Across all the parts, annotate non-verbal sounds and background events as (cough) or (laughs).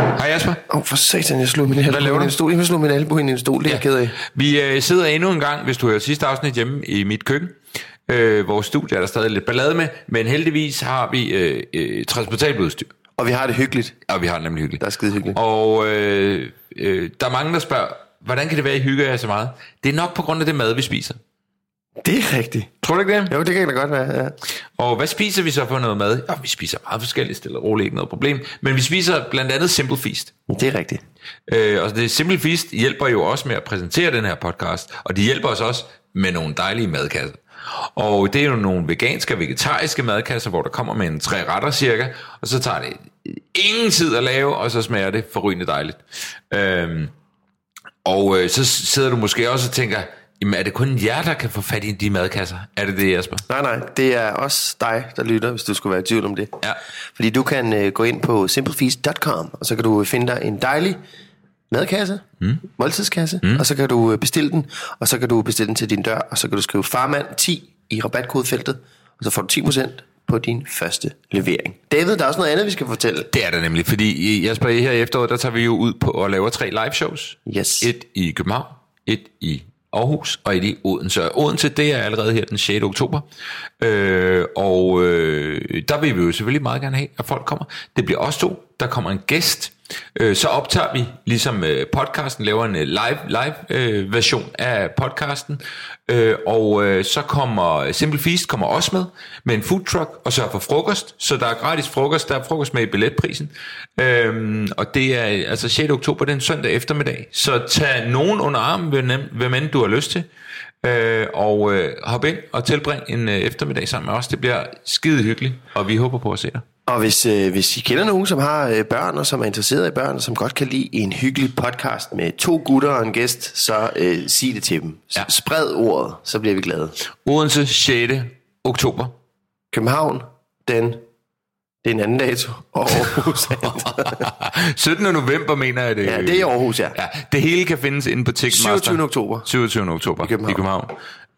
Hej Jasper. Åh, oh, for satan, jeg slog min albu ind i en stol. Jeg slog min albu ind i en stol, det er jeg ked af. Vi øh, sidder endnu en gang, hvis du hører sidste afsnit hjemme i mit køkken. Øh, vores studie er der stadig lidt ballade med, men heldigvis har vi øh, øh, transportabelt udstyr. Og vi har det hyggeligt. Og vi har det nemlig hyggeligt. Der er skide hyggeligt. Og øh, øh, der er mange, der spørger, hvordan kan det være, I hygger jer så meget? Det er nok på grund af det mad, vi spiser. Det er rigtigt. Tror du ikke det? Jo, det kan da godt være, ja. Og hvad spiser vi så for noget mad? Ja, vi spiser meget forskelligt, stille og roligt, ikke noget problem. Men vi spiser blandt andet Simple Feast. Det er rigtigt. Øh, og det Simple Feast hjælper jo også med at præsentere den her podcast, og de hjælper os også med nogle dejlige madkasser. Og det er jo nogle veganske og vegetariske madkasser, hvor der kommer med en tre retter cirka, og så tager det ingen tid at lave, og så smager det forrygende dejligt. Øhm, og øh, så sidder du måske også og tænker, jamen er det kun jer, der kan få fat i de madkasser? Er det det, Jesper? Nej, nej, det er også dig, der lytter, hvis du skulle være i tvivl om det. Ja. Fordi du kan øh, gå ind på simplefeast.com, og så kan du finde dig en dejlig madkasse, mm. måltidskasse, mm. og så kan du øh, bestille den, og så kan du bestille den til din dør, og så kan du skrive farmand 10 i rabatkodefeltet, og så får du 10% på din første levering. David, der er også noget andet, vi skal fortælle. Det er der nemlig, fordi Jesper, her i efteråret, der tager vi jo ud på og laver tre live shows. Yes. Et i København, et i Aarhus og et i Odense. Odense, det er allerede her den 6. oktober. Øh, og øh, der vil vi jo selvfølgelig meget gerne have, at folk kommer. Det bliver også to. Der kommer en gæst. Øh, så optager vi, ligesom øh, podcasten, laver en øh, live, live øh, version af podcasten. Øh, og øh, så kommer Simple Feast kommer også med, med en food truck, og så for frokost. Så der er gratis frokost, der er frokost med i billetprisen. Øh, og det er altså 6. oktober, den søndag eftermiddag. Så tag nogen under armen, hvem, hvem end du har lyst til. Øh, og øh, hop ind og tilbring en øh, eftermiddag sammen med os. Det bliver skide hyggeligt, og vi håber på at se dig. Og hvis, øh, hvis I kender nogen, som har øh, børn, og som er interesseret i børn, og som godt kan lide en hyggelig podcast med to gutter og en gæst, så øh, sig det til dem. Ja. Spred ordet, så bliver vi glade. Odense 6. oktober. København, den, det er en anden dato, og Aarhus. er- 17. (laughs) november mener jeg det. ja, det er i Aarhus, ja. Ja, det hele kan findes inde på Ticketmaster. 27. oktober. 27. oktober I København. I København.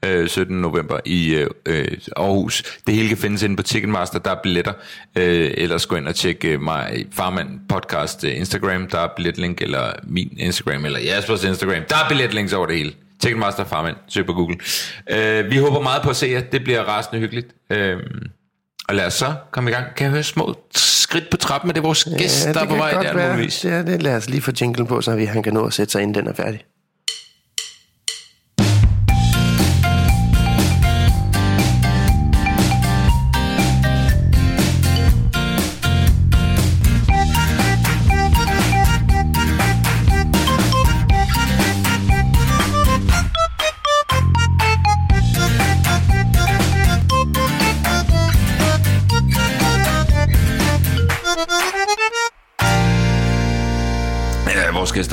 Øh, 17. november i øh, øh, Aarhus. Det hele kan findes inde på Ticketmaster. Der er billetter. Øh, ellers gå ind og tjek øh, mig Farmand podcast øh, Instagram. Der er billetlink, eller min Instagram, eller Jaspers Instagram. Der er billetlinks over det hele. Ticketmaster Farmand. Søg på Google. Øh, vi håber meget på at se jer. Det bliver rasende hyggeligt. Øh, og lad os så komme i gang. Kan jeg høre små skridt på trappen? Er det vores gæst, der er på vej der? Ja, det lad os lige få jinglen på, så vi, han kan nå at sætte sig ind, den er færdig.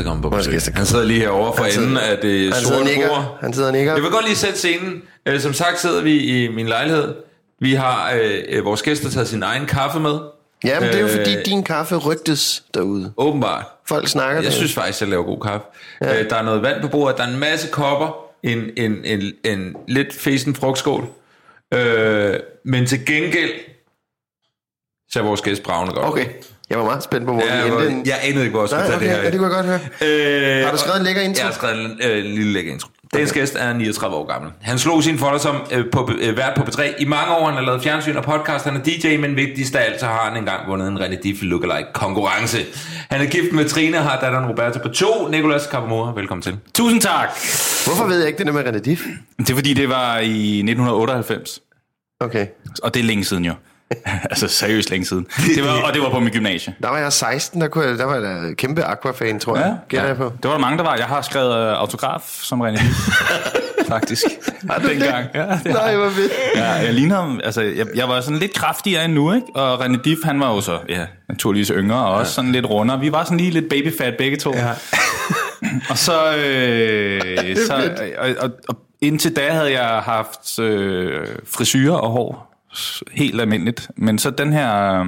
Kommer på besøg. Han sidder lige herovre for enden af det Han sorte nikker. bord. Han sidder nikker. Jeg vil godt lige sætte scenen. Øh, Som sagt sidder vi i min lejlighed. Vi har øh, øh, vores gæster taget sin egen kaffe med. Ja, men det er jo Øh, fordi, din kaffe rygtes derude. Åbenbart. Folk snakker Jeg det. synes faktisk, jeg laver god kaffe. Ja. Øh, der er noget vand på bordet. Der er en masse kopper. En, en, en, en lidt fesen frugtskål. Øh, men til gengæld så er vores gæst bravende godt. Okay, jeg var meget spændt på, hvor Ja, vi jeg, endte. var, jeg anede ikke, hvor jeg skulle Nej, tage okay, det her. ja, det kunne jeg godt høre. Øh, Har du skrevet en lækker intro? Jeg har skrevet en, øh, lille lækker intro. Dagens gæst er 39 år gammel. Han slog sin folder som øh, på, øh, vært på B3 i mange år. Han har lavet fjernsyn og podcast. Han er DJ, men vigtigst af alt, så har han engang vundet en René Diff Lookalike konkurrence. Han er gift med Trine og har datteren Roberta på to. Nicolas Kapamora, velkommen til. Tusind tak. Hvorfor ved jeg ikke det der med René Diff? Det er fordi, det var i 1998. Okay. Og det er længe siden jo. (laughs) altså seriøst længe siden. (laughs) Det var, og det var på mit gymnasie. Der var jeg 16, der, kunne jeg, der var jeg kæmpe Aqua-fan, tror jeg. Gætter jeg på. Det var der mange, der var. Jeg har skrevet øh, autograf som René (laughs) Faktisk. Har du det? Dengang. Ja, det Nej, hvor fedt. Ja, jeg ligner ham, altså, jeg, jeg var sådan lidt kraftigere end nu, ikke? Og René Diff, han var jo så, ja, naturligvis yngre, og også sådan lidt rundere. Vi var sådan lige lidt babyfat begge to. Ja. og så, øh, så og, og, og, indtil da havde jeg haft øh, frisyrer og hår, helt almindeligt. Men så den her øh,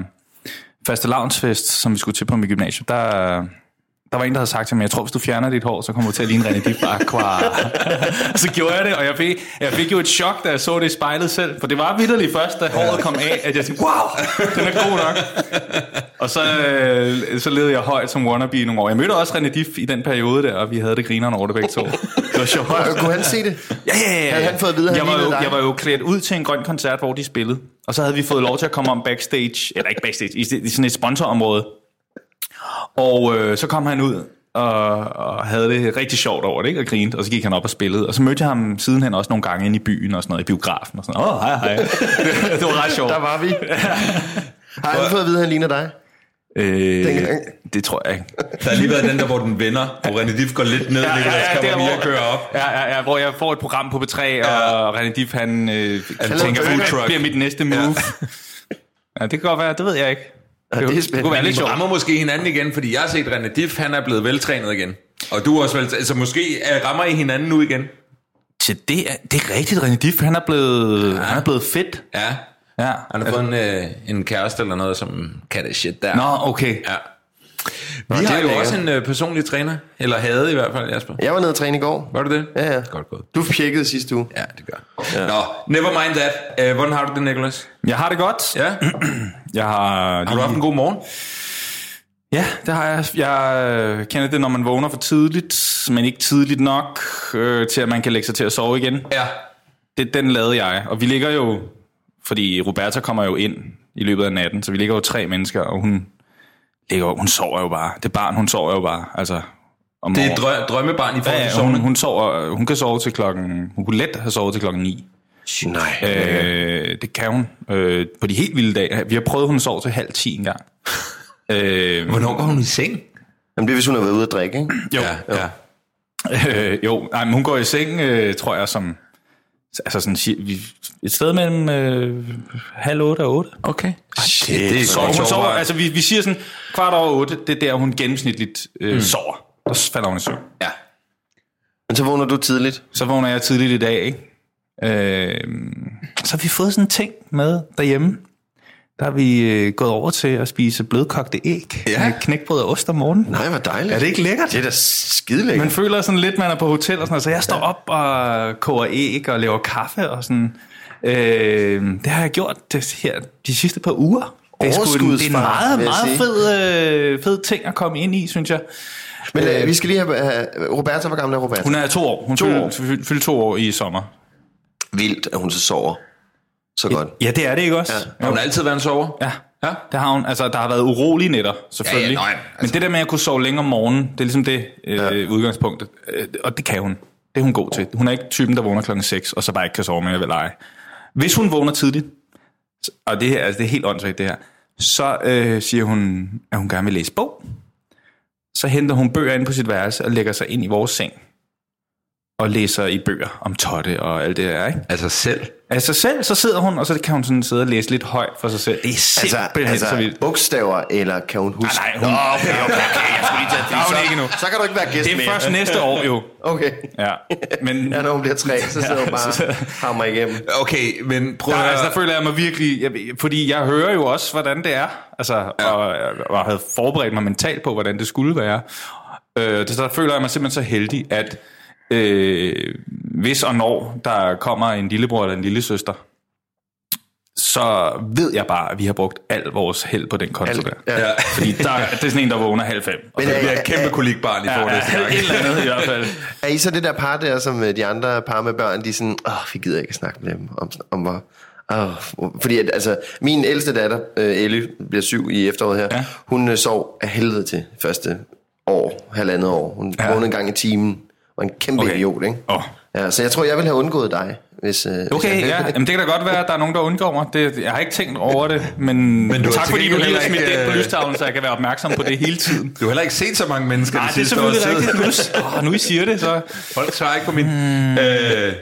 faste lavnsfest, som vi skulle til på mit gymnasium, der, der var en, der havde sagt til mig, jeg tror, hvis du fjerner dit hår, så kommer du til at ligne René Dib Aqua. (laughs) så gjorde jeg det, og jeg fik, jeg fik jo et chok, da jeg så det i spejlet selv. For det var vidderligt først, da håret kom af, at jeg tænkte, wow, den er god nok. og så, øh, så levede jeg højt som wannabe i nogle år. Jeg mødte også René Dib i den periode der, og vi havde det grinerne over det begge to. Var sjovt. Kunne han se det? Ja, ja, ja. Havde han fået at vide, at jeg han var, jo, dig? jeg var jo klædt ud til en grøn koncert, hvor de spillede. Og så havde vi fået lov til at komme om backstage, eller ikke backstage, i, i sådan et sponsorområde. Og øh, så kom han ud og, og havde det rigtig sjovt over det, ikke? og grinede, og så gik han op og spillede. Og så mødte jeg ham sidenhen også nogle gange inde i byen og sådan noget, i biografen og sådan noget. Åh, oh, hej, hej. det, (laughs) det var ret sjovt. Der var vi. (laughs) Har han fået at vide, at han ligner dig? Øh, Dengang. det tror jeg ikke. Der har lige været den der, hvor den vender, hvor René Diff går lidt ned, ja, Nicolas der, Kapamora hvor- kører op. Ja, ja, ja, hvor jeg får et program på B3, og René Diff, han, øh, han tænker, truck. bliver mit næste move? Ja. (laughs) ja, det kan godt være, det ved jeg ikke. Ja, det det spændende. kunne være lidt sjovt. rammer måske hinanden igen, fordi jeg har set René Diff, han er blevet veltrænet igen. Og du er også vel, altså måske øh, rammer I hinanden nu igen. Til det, er, det er rigtigt, René Diff, han er blevet, ja. han er blevet fedt. Ja, Ja. han har fået en, øh, en kæreste eller noget, som kan det shit der. Nå, okay. Ja. Nå, Vi det har er jo også en øh, personlig træner, eller havde i hvert fald, Jasper. Jeg var nede og træne i går. Var du det? Ja, ja. Godt gået. Du tjekkede sidste uge. Ja, det gør. Ja. Nå, never mind that. Uh, hvordan har du det, Nicholas? Jeg har det godt. Ja? (clears throat) Jeg har, Har du haft en god morgen? Ja, det har jeg. Jeg øh, kender det, når man vågner for tidligt, men ikke tidligt nok, øh, til at man kan lægge sig til at sove igen. Ja. Det, den lavede jeg. Og vi ligger jo, fordi Roberta kommer jo ind i løbet af natten, så vi ligger jo tre mennesker, og hun, ligger, jo- hun sover jo bare. Det barn, hun sover jo bare. Altså, om Det er drø- drømmebarn i forhold Ja, til ja, hun, hun, sover, hun kan sove til klokken... Hun kunne let have sovet til klokken 9. Nej. Øh, det kan hun. Øh, på de helt vilde dage. Vi har prøvet, at hun sov til halv 10 engang. (laughs) øh, Hvornår går hun i seng? Jamen, det er, hvis hun har været ude at drikke, ikke? jo, Ja, ja. (laughs) Øh, jo, nej, men hun går i seng, øh, tror jeg, som... Altså sådan, vi- et sted mellem øh, halv otte og otte. Okay. Shit, det er Så hun sover, altså vi, vi siger sådan, kvart over otte, det er der, hun gennemsnitligt øh, mm. sover. Der falder hun i søvn. Ja. Men så vågner du tidligt. Så vågner jeg tidligt i dag, ikke? Øh, så har vi fået sådan en ting med derhjemme. Der har vi øh, gået over til at spise blødkogte æg. Ja. Med knækbrød og ost om morgenen. Nej, hvor dejligt. Er det ikke lækkert? Det er da skide lækkert. Man føler sådan lidt, man er på hotel og sådan noget. Så jeg står op og koger æg og laver kaffe og sådan. Øh, det har jeg gjort det her de sidste par uger. Det er, sgu det er en meget, meget fed, øh, fed ting at komme ind i, synes jeg. Men øh, vi skal lige have... have Roberta, hvor gammel er Roberta? Hun er to år. Hun To fyldte, år. fyldte to år i sommer. Vildt, at hun så sover. Så godt. Ja, det er det ikke også? Har hun altid været en sover? Ja. Ja. Det har hun. Altså, der har været urolige nætter, selvfølgelig. Ja, ja, nej, Men altså- det der med at kunne sove længe om morgenen, det er ligesom det øh, ja. udgangspunktet. Øh, og det kan hun. Det er hun god til. Hun er ikke typen, der vågner klokken 6, og så bare ikke kan sove med at lege. Hvis hun vågner tidligt, og det her, altså det er helt åndssvagt det her, så øh, siger hun, at hun gerne vil læse bog. Så henter hun bøger ind på sit værelse og lægger sig ind i vores seng. Og læser i bøger om Totte og alt det der, ikke? Altså selv? Sig selv, så sidder hun, og så kan hun sådan sidde og læse lidt højt for sig selv. Det er Altså, simpelthen altså så vildt. bogstaver, eller kan hun huske? Nej, nej, hun- Nå, okay, okay, okay, jeg skulle lige tage hun så, ikke endnu. så kan du ikke være gæst Det er mere. først næste år jo. Okay. Ja, men Ja, når hun bliver tre, så sidder hun bare hammer igennem. Okay, men prøv der, at altså, der føler jeg mig virkelig... Jeg, fordi jeg hører jo også, hvordan det er. Altså, ja. og, og havde forberedt mig mentalt på, hvordan det skulle være. Øh, så der føler jeg mig simpelthen så heldig, at øh, hvis og når der kommer en lillebror eller en lille søster, så ved jeg bare, at vi har brugt al vores held på den konto der. ja. Fordi der, det er sådan en, der vågner halv fem. Og Men så er- bliver Det er et kæmpe kolikbarn, I ja, næste ja, gang. et eller andet i hvert fald. (laughs) Er I så det der par der, som øh, de andre par med børn, de er sådan, åh, vi gider ikke at snakke med dem om, om hvor... Oh, fordi at, altså, min ældste datter, øh, Ellie, bliver syv i efteråret her, Ja. hun øh, sov af helvede til første år, halvandet år. Hun ja. vågnede en gang i timen, og en kæmpe Okay. idiot, ikke? Åh. Ja, så jeg tror, jeg ville have undgået dig, hvis... Øh, hvis Okay, jeg, ja. Jamen, det kan da godt være, at der er nogen, der undgår mig. Det, jeg har ikke tænkt over det, men, men du tak fordi du lige har smidt det på øh, lystavlen, så jeg kan være opmærksom på det hele tiden. Du har heller ikke set så mange mennesker Nej, det det er selvfølgelig rigtigt. Nu, oh, nu I siger det, så... Folk svarer ikke på min. Hmm. Øh,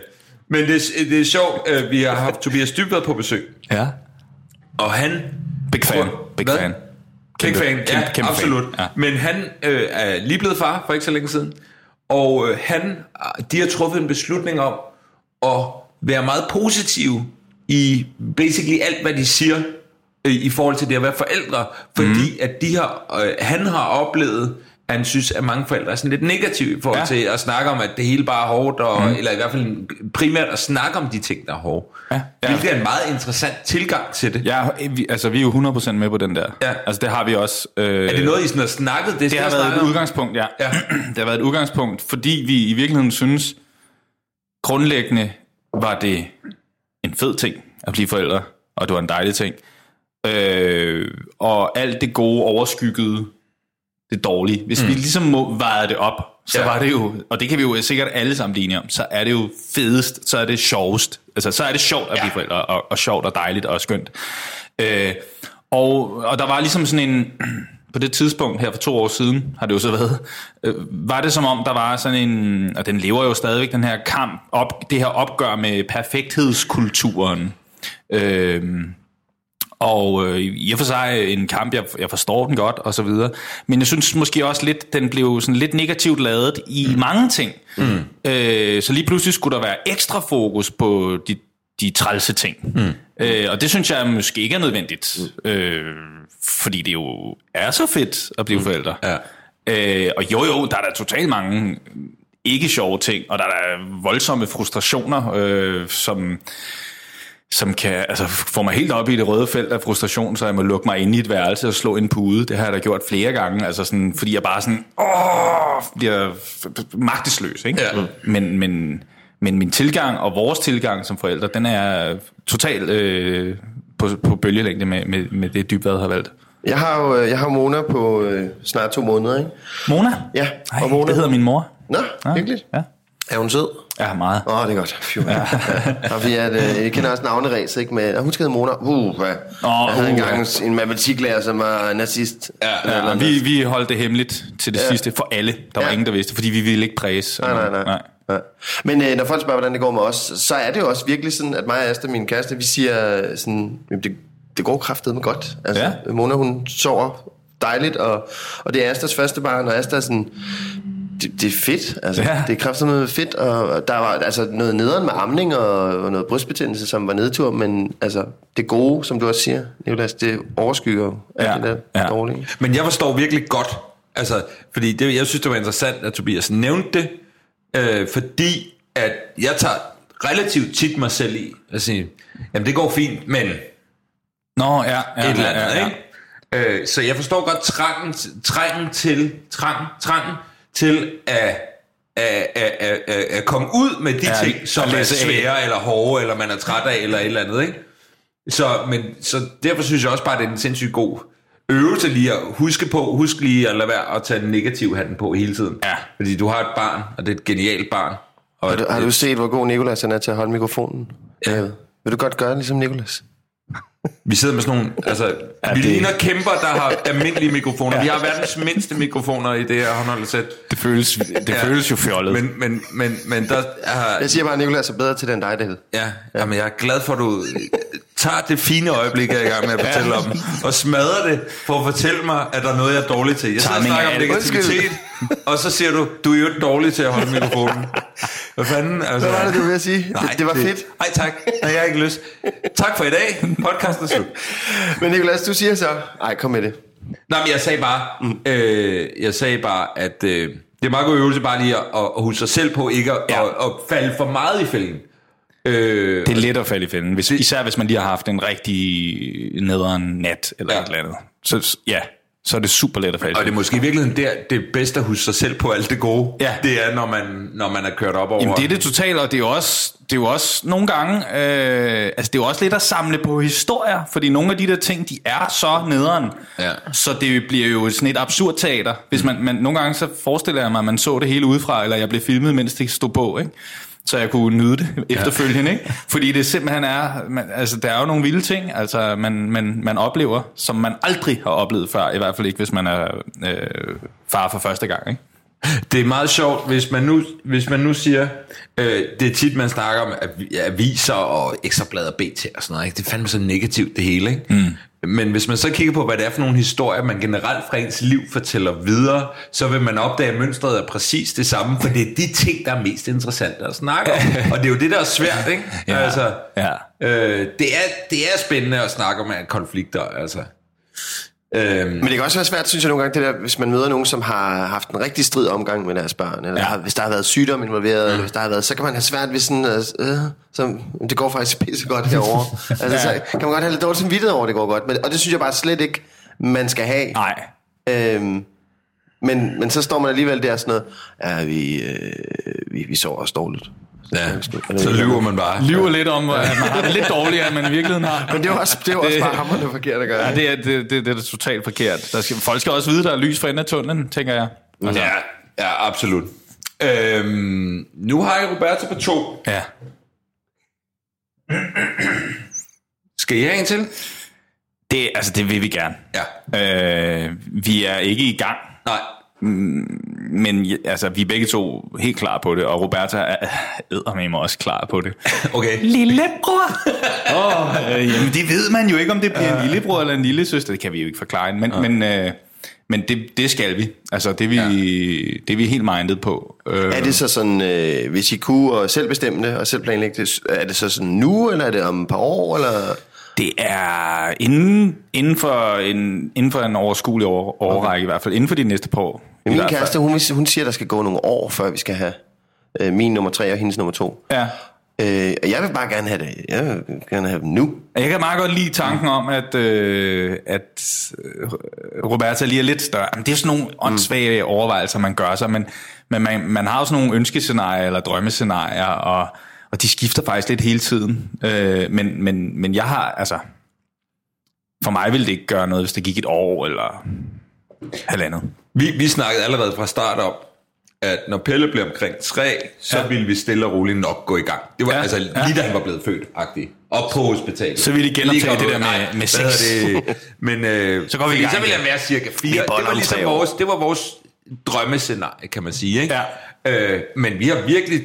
men det, er- det er sjovt, øh, vi har haft Tobias Dybvad på besøg, Ja. og han... Big fan. Big Hvad? fan. Big Kæmpe- fan, kæmpe- ja, kæmpe fan. absolut. Ja. Men han øh, er lige blevet far for ikke så længe siden, og øh, han, de har truffet en beslutning om at være meget positive i basically alt, hvad de siger øh, i forhold til det at være forældre, fordi mm. at de har, øh, han har oplevet, han synes, at mange forældre er sådan lidt negative i forhold Ja. til at snakke om, at det hele bare er hårdt, og, mm. eller i hvert fald primært at snakke om de ting, der er hårde. Ja. Ja. Hvilket er en meget interessant tilgang til det. Ja, vi, altså, vi er jo 100% med på den der. Ja. Altså, det har vi også. Øh, Er det noget, I sådan har snakket? Det, Det har været et om. udgangspunkt, ja. Ja. (clears throat) Det har været et udgangspunkt, fordi vi i virkeligheden synes, grundlæggende var det en fed ting at blive forældre, og det var en dejlig ting. Øh, og alt det gode overskyggede det dårlige. Hvis mm. vi ligesom må veje det op, så Ja. var det jo, og det kan vi jo sikkert alle sammen blive enige om, så er det jo fedest, så er det sjovest. Altså, så er det sjovt at blive Ja. forældre, og, og sjovt og dejligt og skønt. Øh, og, og der var ligesom sådan en, (clears throat) på det tidspunkt her for to år siden, har det jo så været, øh, var det som om, der var sådan en, og den lever jo stadigvæk, den her kamp, op, det her opgør med perfekthedskulturen. Øh, og øh, i og for sig en kamp, jeg, jeg forstår den godt, og så videre. Men jeg synes måske også lidt, den blev sådan lidt negativt lavet i mm. mange ting. Mm. Øh, så lige pludselig skulle der være ekstra fokus på de, de trælse ting. Mm. Øh, og det synes jeg måske ikke er nødvendigt. Mm. Øh, fordi det jo er så fedt at blive mm. forældre. Ja. Øh, og jo jo, der er der totalt mange ikke sjove ting, og der er der voldsomme frustrationer, øh, som som kan altså, få mig helt op i det røde felt af frustration, så jeg må lukke mig ind i et værelse og slå en pude. Det har jeg da gjort flere gange, altså sådan, fordi jeg bare sådan, åh, bliver magtesløs. Ikke? Ja. Men, men, men min tilgang og vores tilgang som forældre, den er totalt øh, på, på bølgelængde med, med, med det dybvad har valgt. Jeg har jo øh, jeg har Mona på øh, snart to måneder, ikke? Mona? Ja, Ej, og Mona. det hedder min mor. Nå, hyggeligt. Ja, Er hun sød? ja meget. Åh, oh, det er godt. Fy, ja. (laughs) og vi er, øh, jeg kender også navneræs, ikke? Med, og hun skal hedde Mona. Uh, ja. Åh, jeg havde uh, engang en matematiklærer, som var nazist. Ja, Ja, vi, vi holdt det hemmeligt til det ja. sidste for alle. Der var Ja. ingen, der vidste, fordi vi ville ikke præse. Nej, nej, nej. nej. Ja. Men øh, når folk spørger, hvordan det går med os, så er det jo også virkelig sådan, at mig og Asta, min kæreste, vi siger sådan, det, det går kraftet med godt. Altså, Ja. Mona, hun sover dejligt, og, og det er Astas første barn, og Asta er sådan, det, det er fedt. Altså, Ja. Det er kraftigt noget fedt, og der var altså noget nederen med amning og, og noget brystbetændelse, som var nedtur, men altså, det gode, som du også siger, Nicolas, det overskygger Ja. det der Ja. dårlige. Men jeg forstår virkelig godt, altså, fordi det, jeg synes, det var interessant, at Tobias nævnte det, øh, fordi at jeg tager relativt tit mig selv i at sige, jamen det går fint, men Nå, ja, ja, et eller andet, ja, ja, ja. ikke? Øh, så jeg forstår godt trangen, trangen til, trang, trangen til at, at, at, at, at, at komme ud med de Ja, ting, som er læse af. svære eller hårde, eller man er træt af, eller et eller andet, ikke? Så, men, så derfor synes jeg også bare, at det er en sindssygt god øvelse lige at huske på, husk lige at lade være at tage den negative hatten på hele tiden. Ja. Fordi du har et barn, og det er et genialt barn. Og Har du, har det- du set, hvor god Nicolas han er til at holde mikrofonen? Ja. Vil du godt gøre ligesom Nicolas? Vi sidder med sådan nogle, altså, ja, vi det- ligner kæmper, der har almindelige mikrofoner. Vi har verdens mindste mikrofoner i det her håndholdt Det føles, det Ja. føles jo fjollet. Men, men, men, men der er, Jeg siger bare, at Nicolas er bedre til det end dig, David. ja, jamen, jeg er glad for, at du tager det fine øjeblik, jeg er i gang med at fortælle om, og smadrer det for at fortælle mig, at der er noget, jeg er dårlig til. Jeg sidder og snakker er om negativitet, og så siger du, du er jo dårlig til at holde mikrofonen. (laughs) Hvad fanden? Altså, Hvad var det, du ville sige? Nej, Det, det var fedt. Nej, tak. Nej, jeg har ikke lyst. Tak for i dag. Podcasten er slut. (laughs) Men Nicolas, du siger så... Ej, kom med det. Nej, men jeg sagde bare, mm. øh, jeg sagde bare, at øh, det er meget god øvelse bare lige at, at huske sig selv på ikke at, Ja. at, at falde for meget i fælden. Øh, Det er let at falde i fælden, hvis, især hvis man lige har haft en rigtig nederen nat eller ja. et eller andet. Så ja, så er det super let at falde og det er måske i virkeligheden der, det er bedst at huske sig selv på alt det gode. Ja. Det er, når man, når man er kørt op over... Jamen det er det totalt, og det er jo også, det er jo også nogle gange, øh, altså det er jo også lidt at samle på historier, fordi nogle af de der ting, de er så nederen, Ja. så det bliver jo sådan et absurd teater. Hvis man, man, nogle gange så forestiller jeg mig, at man så det hele udefra, eller jeg blev filmet, mens det stod på, ikke? Så jeg kunne nyde det efterfølgende, ikke? Fordi det simpelthen er, man, altså der er jo nogle vilde ting, altså man, man, man oplever, som man aldrig har oplevet før, i hvert fald ikke, hvis man er øh, far for første gang, ikke? Det er meget sjovt, hvis man nu, hvis man nu siger, øh, det er tit, man snakker om avi- aviser og ekstrabladet og BT og sådan noget. Ikke? Det er fandme så negativt, det hele. Ikke? Mm. Men hvis man så kigger på, hvad det er for nogle historier, man generelt fra ens liv fortæller videre, så vil man opdage, at mønstret er præcis det samme, for det er de ting, der er mest interessante at snakke om. (laughs) og det er jo det, der er svært, ikke? Ja. Altså, Ja. øh, det, er, det er spændende at snakke om konflikter, altså. Øhm, Men det kan også være svært, synes jeg nogle gange, det der, hvis man møder nogen, som har haft en rigtig strid omgang med deres børn, eller Ja. har, hvis der har været sygdom involveret, mm. eller hvis der har været, så kan man have svært ved sådan, øh, øh, så, det går faktisk (laughs) pisse godt herovre. altså, Ja. så kan man godt have lidt dårligt samvittighed over, at det går godt. Men, og det synes jeg bare slet ikke, man skal have. Nej. Øhm, men, men så står man alligevel der sådan noget, ja, vi, øh, vi, vi sover også dårligt. Ja, så lyver man bare. lyver lidt om, at man har det lidt dårligere, end man i virkeligheden har. Men det er også, det er også Det- bare hammerende forkert at gøre. Ja, det er, det, det, det er totalt forkert. Der skal, folk skal også vide, der er lys for enden af tunnelen, tænker jeg. Altså, Ja, ja, absolut. Øhm, nu har jeg Roberto på to. ja. Skal I have en til? Det, altså, det vil vi gerne. Ja. Øh, vi er ikke i gang, Nej. Men altså, vi er begge to helt klar på det, og Roberta er eddermame også klar på det. (laughs) Okay. Lillebror! (laughs) oh, øh, jamen, det ved man jo ikke, om det bliver en lillebror eller en lille søster. Det kan vi jo ikke forklare, men, ja. men, øh, men det, det skal vi. Altså, det er vi, ja. det er vi helt minded på. Øh, Er det så sådan, øh, hvis I kunne og selv bestemme det, og selv planlægge det, er det så sådan nu, eller er det om et par år, eller... Det er inden, inden, for en, inden for en overskuelig år, årrække okay. i hvert fald. Inden for de næste par år. Min kæreste, hun, hun siger, der skal gå nogle år, før vi skal have øh, min nummer tre og hendes nummer to. Ja. Øh, og jeg vil bare gerne have det. Jeg vil gerne have dem nu. Jeg kan meget godt lide tanken om, at, øh, at øh, Roberta lige er lidt større. Men det er sådan nogle åndssvage overvejelser, man gør sig, men, men man, man har sådan nogle ønskescenarier eller drømmescenarier, og, og de skifter faktisk lidt hele tiden. Øh, men, men, men jeg har, altså... For mig ville det ikke gøre noget, hvis det gik et år eller halvandet. Vi, vi snakkede allerede fra start om, at når Pelle blev omkring tre, så Ja. ville vi stille og roligt nok gå i gang. Det var Ja. altså lige Ja. da han var blevet født, agtig. Op på hospitalet. Så ville I genoptage det der med- nej, med sex. Det? Men, øh, (laughs) Så går vi i gang Så ville jeg være cirka fire. boller Det var om ligesom vores, det var vores drømmescenarie, kan man sige. Ikke? Ja. Øh, men vi har virkelig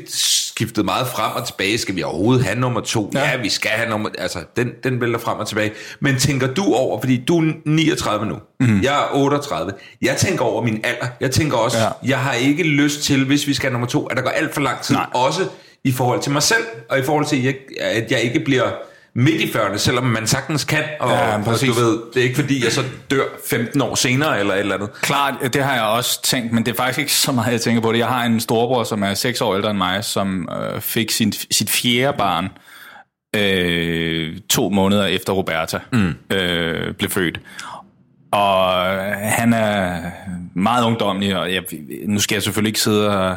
skiftet meget frem og tilbage. Skal vi overhovedet have nummer to? Ja. Ja, vi skal have nummer... Altså, den, den vælter frem og tilbage. Men tænker du over, fordi du er 39 nu, mm. jeg er 38. Jeg tænker over min alder. Jeg tænker også, ja. jeg har ikke lyst til, hvis vi skal have nummer to, at der går alt for lang tid. Nej. Også i forhold til mig selv, og i forhold til, at jeg, at jeg ikke bliver midt i 40'erne, selvom man sagtens kan. Og, Ja, og du ved, det er ikke fordi, jeg så dør 15 år senere, eller et eller andet. Klart, det har jeg også tænkt, men det er faktisk ikke så meget, jeg tænker på det. Jeg har en storebror, som er 6 år ældre end mig, som øh, fik sin, sit fjerde barn øh, to måneder efter Roberta mm. øh, blev født. Og han er meget ungdomlig, og jeg, nu skal jeg selvfølgelig ikke sidde og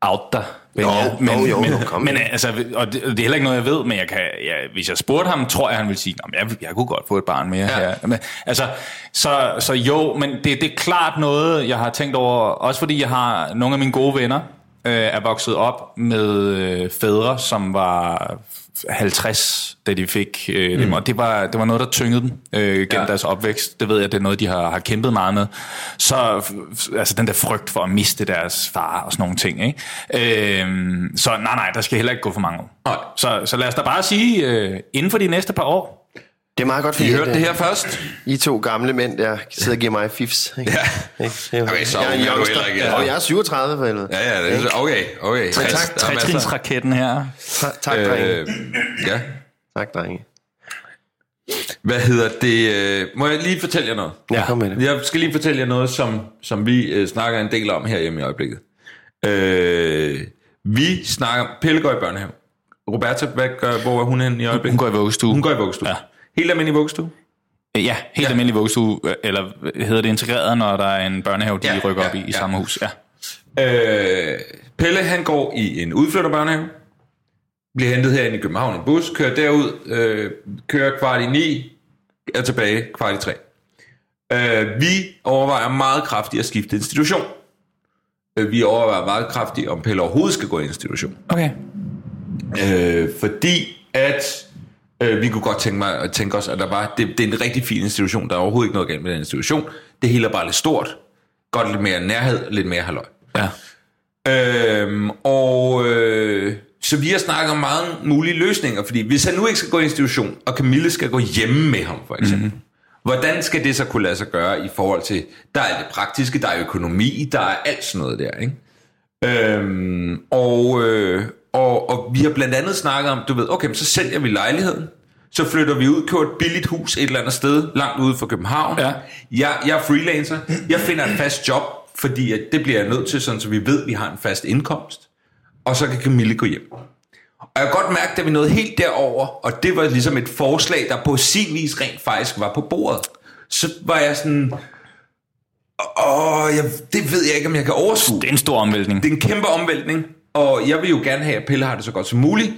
out dig. Jo, men, jo, jo, men, jo, kom men altså, og det, og det er heller ikke noget, jeg ved, men jeg kan, jeg, hvis jeg spurgte ham, tror jeg, han ville sige, "Nå, men jeg, jeg kunne godt få et barn mere ja. her. Men, altså, så, så jo, men det, det er klart noget, jeg har tænkt over, også fordi jeg har nogle af mine gode venner, øh, er vokset op med øh, fædre, som var 50, da de fik øh, dem, og det var, det var noget, der tyngede dem øh, gennem ja. Deres opvækst. Det ved jeg, det er noget, de har, har kæmpet meget med. Så altså den der frygt for at miste deres far og sådan nogle ting. Ikke? Øh, så nej, nej, der skal heller ikke gå for mange år. Så, så lad os da bare sige, øh, inden for de næste par år, Det er meget godt, I fordi hørte at, det øh, her først? I to gamle mænd, der sidder og giver mig fifs. Ikke? Ja. Ikke? Er Okay, så jeg er en er youngster. Og altså. jeg er 37 for helvede. Ja, ja, det er, okay, okay. tak. Der er masser. trætrinsraketten her. Tak, tak drenge. Øh, ja. Tak, drenge. Hvad hedder det? øh, Må jeg lige fortælle jer noget? Ja, kom med det. Jeg skal lige fortælle jer noget, som, som vi øh, snakker en del om her hjemme i øjeblikket. Øh, vi snakker, Pelle går i børnehave. Roberta, hvad gør, hvor er hun henne i øjeblikket? Hun går i vuggestue. Hun går i vuggestue. Ja. Helt almindelig vuggestue? Ja, helt Ja. almindelig vuggestue, øh, eller hedder det integreret, når der er en børnehave, de Ja, rykker ja, op i i ja. samme hus. Ja. Øh, Pelle, han går i en udflytterbørnehave, bliver hentet herinde i København i bus, kører derud, øh, kører kvart i ni, er tilbage kvart i tre. Øh, vi overvejer meget kraftigt at skifte institution. Øh, vi overvejer meget kraftigt, om Pelle overhovedet skal gå i institution. Okay. Øh, fordi at øh, vi kunne godt tænke, mig, tænke os, at der var, det, det er en rigtig fin institution. Der er overhovedet ikke noget galt med den institution. Det hele er bare lidt stort. Godt lidt mere nærhed, lidt mere halløj. Ja. Øhm, og øh, så vi har snakket om mange mulige løsninger, fordi hvis han nu ikke skal gå i institution, og Camille skal gå hjemme med ham, for eksempel, mm-hmm. hvordan skal det så kunne lade sig gøre i forhold til, der er det praktiske, der er økonomi, der er alt sådan noget der, ikke? Øhm, og, øh, og, og vi har blandt andet snakket om, du ved, okay, så sælger vi lejligheden, så flytter vi ud, køber et billigt hus et eller andet sted, langt ude for København. Ja. Jeg, jeg er freelancer, jeg finder et fast job, fordi at det bliver jeg nødt til, sådan, så vi ved, at vi har en fast indkomst. Og så kan Camille gå hjem. Og jeg kan godt mærke, da vi nåede helt derover, og det var ligesom et forslag, der på sin vis rent faktisk var på bordet, så var jeg sådan, åh, jeg, det ved jeg ikke, om jeg kan overskue. Det er en stor omvæltning. Det er en kæmpe omvæltning, og jeg vil jo gerne have, at Pelle har det så godt som muligt,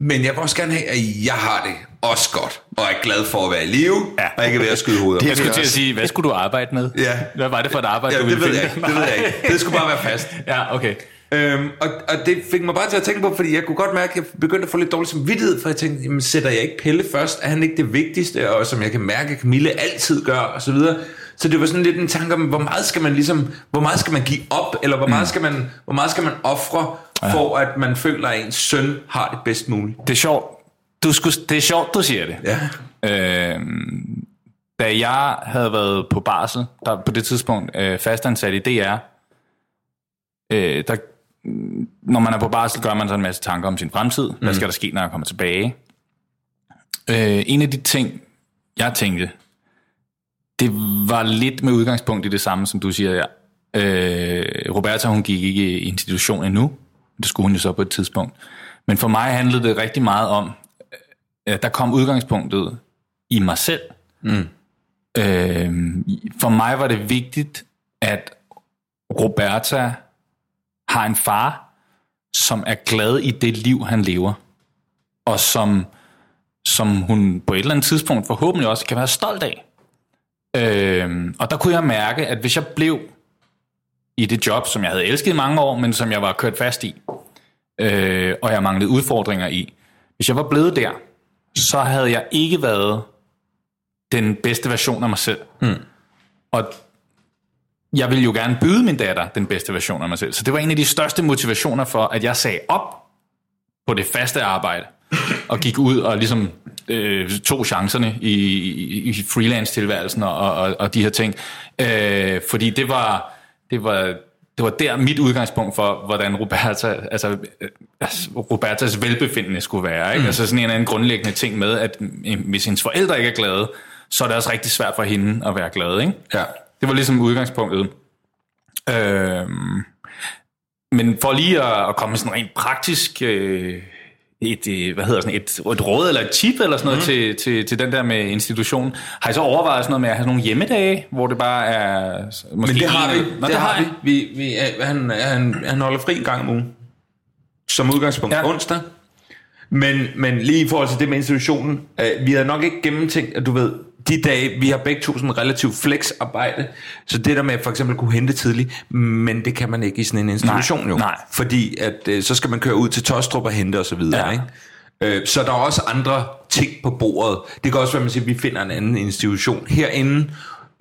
men jeg vil også gerne have, at jeg har det også godt, og er glad for at være i live, Ja. og ikke ved at skyde hovedet. Jeg skulle til at sige, hvad skulle du arbejde med? Ja. Hvad var det for et arbejde, Ja, du det ville ved jeg finde? ikke, det ved jeg ikke. Det skulle bare være fast. (laughs) Ja, okay. Øhm, og, og det fik mig bare til at tænke på, fordi jeg kunne godt mærke, at jeg begyndte at få lidt dårlig samvittighed, for jeg tænkte, jamen sætter jeg ikke Pelle først? Er han ikke det vigtigste, og som jeg kan mærke, at Camille altid gør, og så videre. Så det var sådan lidt en tanke om, hvor meget skal man ligesom, hvor meget skal man give op, eller hvor meget skal man, hvor meget skal man ofre, for at man føler, at ens søn har det bedst muligt. Det er sjovt. Du skulle, det er sjovt, du siger det. Ja. Øhm, da jeg havde været på barsel, der på det tidspunkt øh, fastansat i DR, øh, der, mm, når man er på barsel, gør man så en masse tanker om sin fremtid. Mm. Hvad skal der ske, når jeg kommer tilbage? Øh, en af de ting, jeg tænkte, det var lidt med udgangspunkt i det samme, som du siger. Ja. Øh, Roberta, hun gik ikke i institution endnu. Det skulle hun jo så på et tidspunkt. Men for mig handlede det rigtig meget om, at der kom udgangspunktet i mig selv. Mm. Øh, for mig var det vigtigt, at Roberta har en far, som er glad i det liv, han lever. Og som, som hun på et eller andet tidspunkt forhåbentlig også kan være stolt af. Øh, og der kunne jeg mærke, at hvis jeg blev i det job, som jeg havde elsket i mange år, men som jeg var kørt fast i, øh, og jeg manglede udfordringer i, hvis jeg var blevet der, så havde jeg ikke været den bedste version af mig selv. Mm. Og jeg ville jo gerne byde min datter den bedste version af mig selv. Så det var en af de største motivationer for, at jeg sagde op på det faste arbejde, og gik ud og ligesom øh, tog chancerne i, i, i freelance-tilværelsen og, og, og de her ting. Øh, fordi det var, det var, det var der mit udgangspunkt for, hvordan Roberta, altså, øh, altså, Robertas velbefindende skulle være. Ikke? Mm. Altså sådan en eller anden grundlæggende ting med, at øh, hvis hendes forældre ikke er glade, så er det også rigtig svært for hende at være glad. Ikke? Ja. Det var ligesom udgangspunktet. Øhm, men for lige at, at komme med sådan rent praktisk øh, et, øh, hvad hedder sådan, et, et råd eller et tip eller sådan noget mm. til, til, til den der med institutionen. Har I så overvejet sådan noget med at have nogle hjemmedage, hvor det bare er... Måske Men det har vi. Nå, det, har vi. vi, vi er, han, han, han holder fri en gang om ugen. Som udgangspunkt ja. onsdag. Men, men lige i forhold til det med institutionen, øh, vi havde nok ikke gennemtænkt, at du ved, de dage, vi har begge to sådan relativt flex-arbejde, så det der med at for eksempel kunne hente tidligt, men det kan man ikke i sådan en institution Nej, jo. nej. Fordi at, øh, så skal man køre ud til Tostrup og hente og så videre, Ja. ikke? Øh, så der er også andre ting på bordet. Det kan også være, at man siger, at vi finder en anden institution herinde,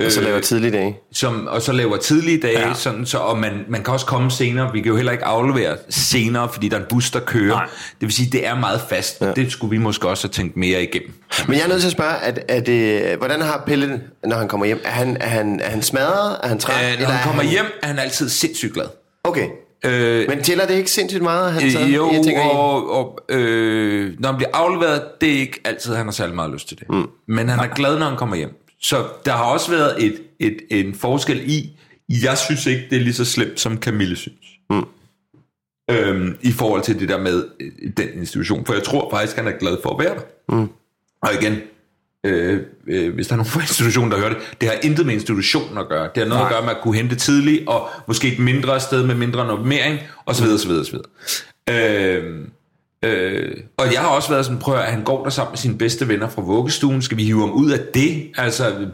Og så laver tidlig dag. som, og så laver tidlige dage, Ja. sådan, så, og man, man kan også komme senere. Vi kan jo heller ikke aflevere senere, fordi der er en bus, der kører. Nej. Det vil sige, det er meget fast. Ja. Det skulle vi måske også have tænkt mere igennem. Men jeg er nødt til at spørge, at, at, øh, hvordan har Pelle, når han kommer hjem? Er han, er han, er han smadret? Er han træt? Øh, når Eller han er kommer hjem, er han altid sindssygt glad. Okay. Øh, Men tæller det ikke sindssygt meget, at han så øh, jo, jeg tænker, og, og øh, når han bliver afleveret, det er ikke altid, han har særlig meget lyst til det. Mm. Men han er glad, når han kommer hjem. Så der har også været et, et, en forskel i, jeg synes ikke, det er lige så slemt, som Camille synes. Mm. øhm, i forhold til det der med øh, den institution. For jeg tror faktisk, han er glad for at være der. Mm. Og igen, øh, øh, hvis der er nogen fra institutionen, der hører det, det har intet med institutionen at gøre. Det har noget Nej. at gøre med at kunne hente tidligt, og måske et mindre sted med mindre normering, osv. osv., osv. Øh, Øh, og jeg har også været sådan, prøv at han går der sammen med sine bedste venner fra vuggestuen. Skal vi hive ham ud af det? Altså,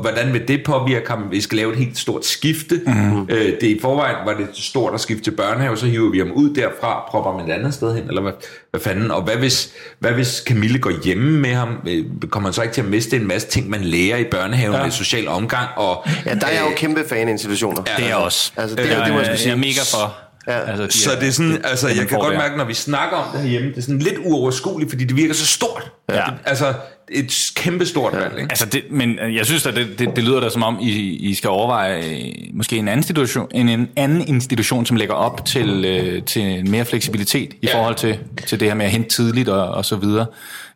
hvordan vil det påvirke ham? Vi skal lave et helt stort skifte. Mm-hmm. Øh, det i forvejen var det stort at skifte til børnehave, så hiver vi ham ud derfra, propper ham et andet sted hen, eller hvad, hvad fanden? Og hvad hvis, hvad hvis Camille går hjemme med ham? Øh, kommer man så ikke til at miste en masse ting, man lærer i børnehaven ja. med social omgang? Og, ja, der er jeg jo kæmpe fan af institutioner. Ja, det er også. Altså, det, er, det, må jeg, sige. jeg er mega for. Ja. Altså, de så er, det er sådan, altså jeg kan godt mærke, når vi snakker om det herhjemme, det er sådan lidt uoverskueligt, fordi det virker så stort. Ja. Det, altså et kæmpe stort ja. valg, ikke? Altså det, men jeg synes at det, det, det lyder da som om, I, I skal overveje øh, måske en anden, institution, en, en anden institution, som lægger op til, øh, til mere fleksibilitet i ja. forhold til, til det her med at hente tidligt og, og så videre.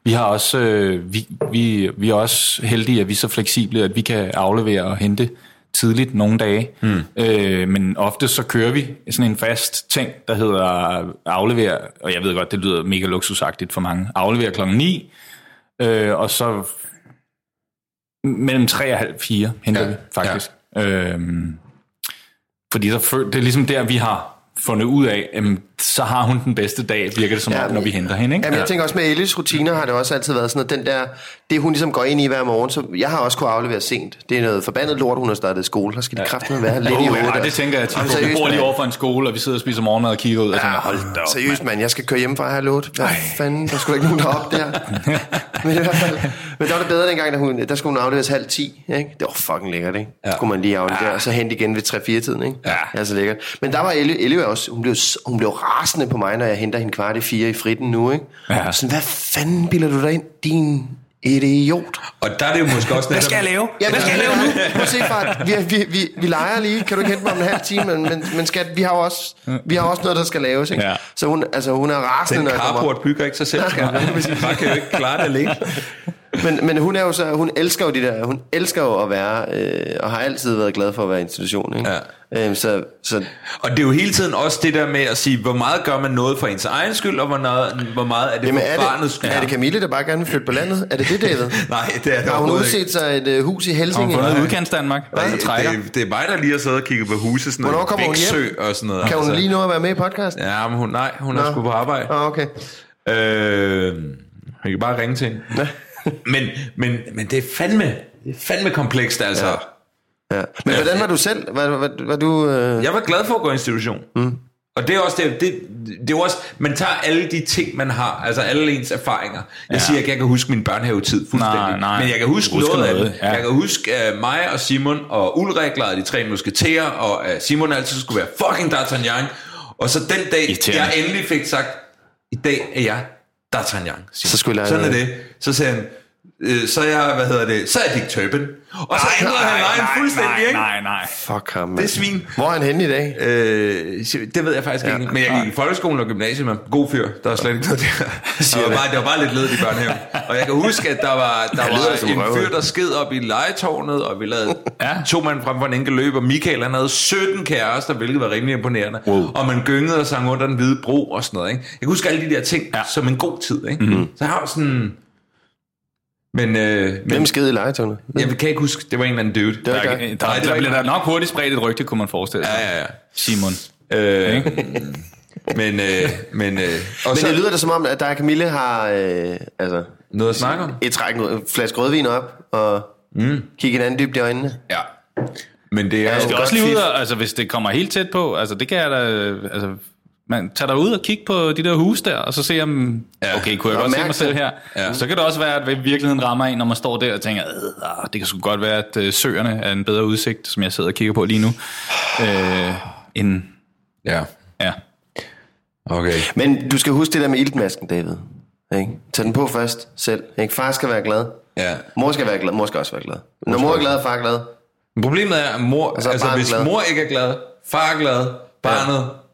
Vi har også, øh, vi, vi, vi er også heldige, at vi er så fleksible, at vi kan aflevere og hente tidligt nogle dage. Mm. Øh, men ofte så kører vi sådan en fast ting, der hedder aflevere, og jeg ved godt, det lyder mega luksusagtigt for mange, aflevere klokken 9, øh, og så mellem 3 og halv 4 henter ja. vi faktisk. Ja. Øh, fordi så, det er ligesom der, vi har fundet ud af, jamen, så har hun den bedste dag, virker det som ja, om, når vi henter hende. Ikke? Jamen, jeg tænker også med Ellis rutiner har det også altid været sådan, at den der, det hun ligesom går ind i hver morgen, så jeg har også kunne aflevere sent. Det er noget forbandet lort, hun har startet skole. Der skal de ja. kraftigt være lidt oh, i hovedet. Ja, det tænker jeg tit. Vi bor lige over for en skole, og vi sidder og spiser morgenmad og kigger ud. Og tænker, hold da op, Seriøst, mand, jeg skal køre hjem fra her lort. Hvad Ej. fanden, der skulle ikke nogen derop der. (laughs) men, i hvert fald, men der var det bedre dengang, da hun, der skulle hun afleveres halv 10. Ikke? Det var fucking lækkert, ikke? Ja. Skulle man lige aflevere, ja. og så hente igen ved 3-4 tiden. Ikke? Ja. Det er så lækkert. Men der var Elle, Elle også, hun blev, hun blev rasende på mig, når jeg henter hende kvart i fire i fritten nu, ikke? Ja. Sådan, hvad fanden bilder du dig ind, din idiot? Og der er det jo måske også... hvad skal jeg lave? Ja, hvad skal jeg lave nu? Prøv at se, far. Vi, vi, vi, vi leger lige. Kan du ikke hente mig om en halv time? Men, men, men skat, vi har også, vi har også noget, der skal laves, ikke? Ja. Så hun, altså, hun er rasende, Den carport bygger ikke sig selv, (laughs) skal Bare kan jo ikke klare det alene. Men, men hun er jo så, hun elsker jo de der, hun elsker jo at være, øh, og har altid været glad for at være institution, ikke? Ja. Øhm, så, så... Og det er jo hele tiden også det der med at sige, hvor meget gør man noget for ens egen skyld, og hvor meget, hvor meget er det Jamen, for er barnets skyld? Er det Camille, der bare gerne vil flytte på landet? Er det det, David? (laughs) Nej, det er det Har hun udset sig et uh, hus i Helsinge? Har hun fundet udkants Danmark? Nej, det, det, er mig, der lige har siddet og kigget på huse, sådan Hvornår kommer hun hjem? og sådan noget. Kan hun altså. lige nå at være med i podcast? Ja, men hun, nej, hun Nå. er sgu på arbejde. Ah, okay. Øh, jeg kan bare ringe til hende. (laughs) men, men, men det er fandme, det er fandme komplekst, altså. Ja. Ja. Men ja, hvordan var du selv? Var, var, var du, øh... Jeg var glad for at gå i institution. Mm. Og det er også det, det, det er også, man tager alle de ting, man har, altså alle ens erfaringer. Jeg ja. siger ikke, jeg kan huske min børnehavetid fuldstændig. Nej, nej. Men jeg kan huske Husk noget af det. Ja. Jeg kan huske uh, mig og Simon og Ulrik lavede de tre musketerer, og uh, Simon altid skulle være fucking D'Artagnan. Og så den dag, jeg endelig fik sagt, i dag er jeg D'Artagnan. Så skulle jeg Sådan er det. Så sagde han, øh, så er jeg, hvad hedder det, så er Dick Turpin. Og så ændrede han vejen fuldstændig, nej, ikke? Nej, nej, Fuck ham, man. Det er svin. Hvor er han henne i dag? Øh, det ved jeg faktisk ja. ikke. Men jeg gik i folkeskolen og gymnasiet med god fyr. Der var slet ikke noget der. (laughs) Det var bare, det var bare lidt led i børnehaven. Og jeg kan huske, at der var, der var en fyr, der sked op i legetårnet, og vi lavede ja. to mand frem for en enkelt løb, og Michael han havde 17 kærester, hvilket var rimelig imponerende. Wow. Og man gyngede og sang under den hvide bro og sådan noget. Ikke? Jeg kan huske alle de der ting ja. som en god tid. Ikke? Mm-hmm. Så jeg har sådan men, øh, men, Hvem skede i legetårnet? Jeg kan ikke huske, det var en eller anden dude. Det var der, der, der, der, der bliver der nok hurtigt spredt et rygte, kunne man forestille sig. Ja, ja, ja. Simon. Øh, men, øh, men, øh, og men så, det lyder da som om, at der Camille har øh, altså, noget at snakke om. Et træk, en flaske rødvin op, og mm. kigge hinanden dybt i øjnene. Ja. Men det er jeg skal også lige ud, altså hvis det kommer helt tæt på, altså det kan jeg da, altså man tager dig ud og kigge på de der huse der, og så se om, ja. okay, kunne jeg godt se mig selv her? Ja. Så kan det også være, at virkeligheden rammer en, når man står der og tænker, ah, det kan sgu godt være, at øh, søerne er en bedre udsigt, som jeg sidder og kigger på lige nu, øh, end... Ja. Ja. Okay. Men du skal huske det der med iltmasken, David. Ikke? Tag den på først selv. Ikke? Far skal være glad. Ja. Mor skal være glad. Mor skal også være glad. Når mor er glad, far er glad. Problemet er, at mor, altså, altså hvis glad. mor ikke er glad, far er glad, barnet ja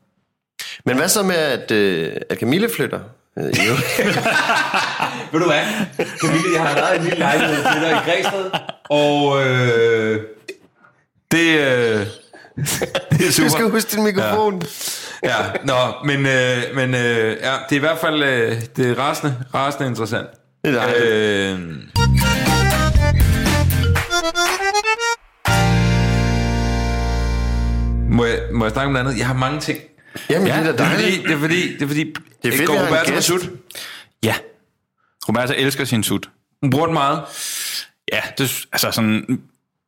men hvad så med, at, øh, at Camille flytter? Øh, (laughs) Ved du hvad? Camille, jeg har været en lille lejlighed til dig i Græsted, og øh, det, øh, det er super. Du skal huske din mikrofon. Ja, nå, men, øh, men øh, ja, det er i hvert fald øh, det er rasende, rasende interessant. Det er dejligt. Øh, må, jeg, må jeg snakke om noget andet? Jeg har mange ting. Jamen, Ja, det er da Det er fordi, dejligt. det er fordi, det er fordi Det er fedt, går at Roberto gæst. Masud. Ja. Roberta elsker sin sut. Hun bruger den meget. Ja, det, altså sådan,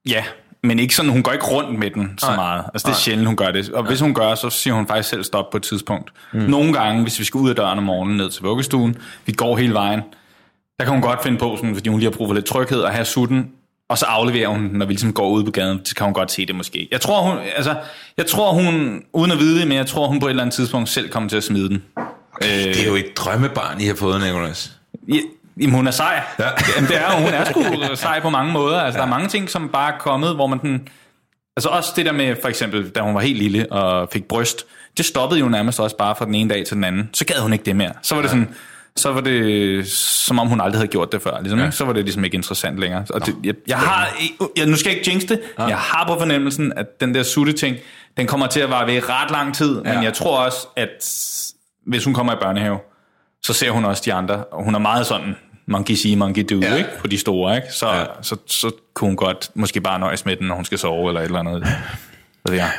ja, men ikke sådan, hun går ikke rundt med den så Nej. meget. Altså det er sjældent, hun gør det. Og hvis hun gør, så siger hun faktisk selv stop på et tidspunkt. Mm. Nogle gange, hvis vi skal ud af døren om morgenen ned til vuggestuen, vi går hele vejen, der kan hun godt finde på, sådan, fordi hun lige har brug for lidt tryghed, og have sutten, og så afleverer hun den, når vi ligesom går ud på gaden, så kan hun godt se det måske. Jeg tror, hun, altså, jeg tror, hun, uden at vide det, men jeg tror, hun på et eller andet tidspunkt selv kommer til at smide den. Det er jo et drømmebarn, I har fået, Nicolas. Ja, Jamen, hun er sej. Ja. Ja. (laughs) Jamen, det er hun. Hun er sgu sej på mange måder. Altså, ja. der er mange ting, som bare er kommet, hvor man den... Altså også det der med, for eksempel, da hun var helt lille og fik bryst, det stoppede jo nærmest også bare fra den ene dag til den anden. Så gad hun ikke det mere. Så var det sådan, så var det som om hun aldrig havde gjort det før. Ligesom, ja. Så var det ligesom ikke interessant længere. Og det, jeg, jeg har, jeg, nu skal jeg ikke jinx det, ja. jeg har på fornemmelsen, at den der sutte ting, den kommer til at vare ved ret lang tid. Men Ja. jeg tror også, at hvis hun kommer i børnehave, så ser hun også de andre, og hun er meget sådan monkey see, monkey do, Ja. ikke? På de store, ikke? Så, Ja. ja. så, så kunne hun godt måske bare nøjes med den, når hun skal sove, eller et eller andet. Hvad (laughs) ved jeg.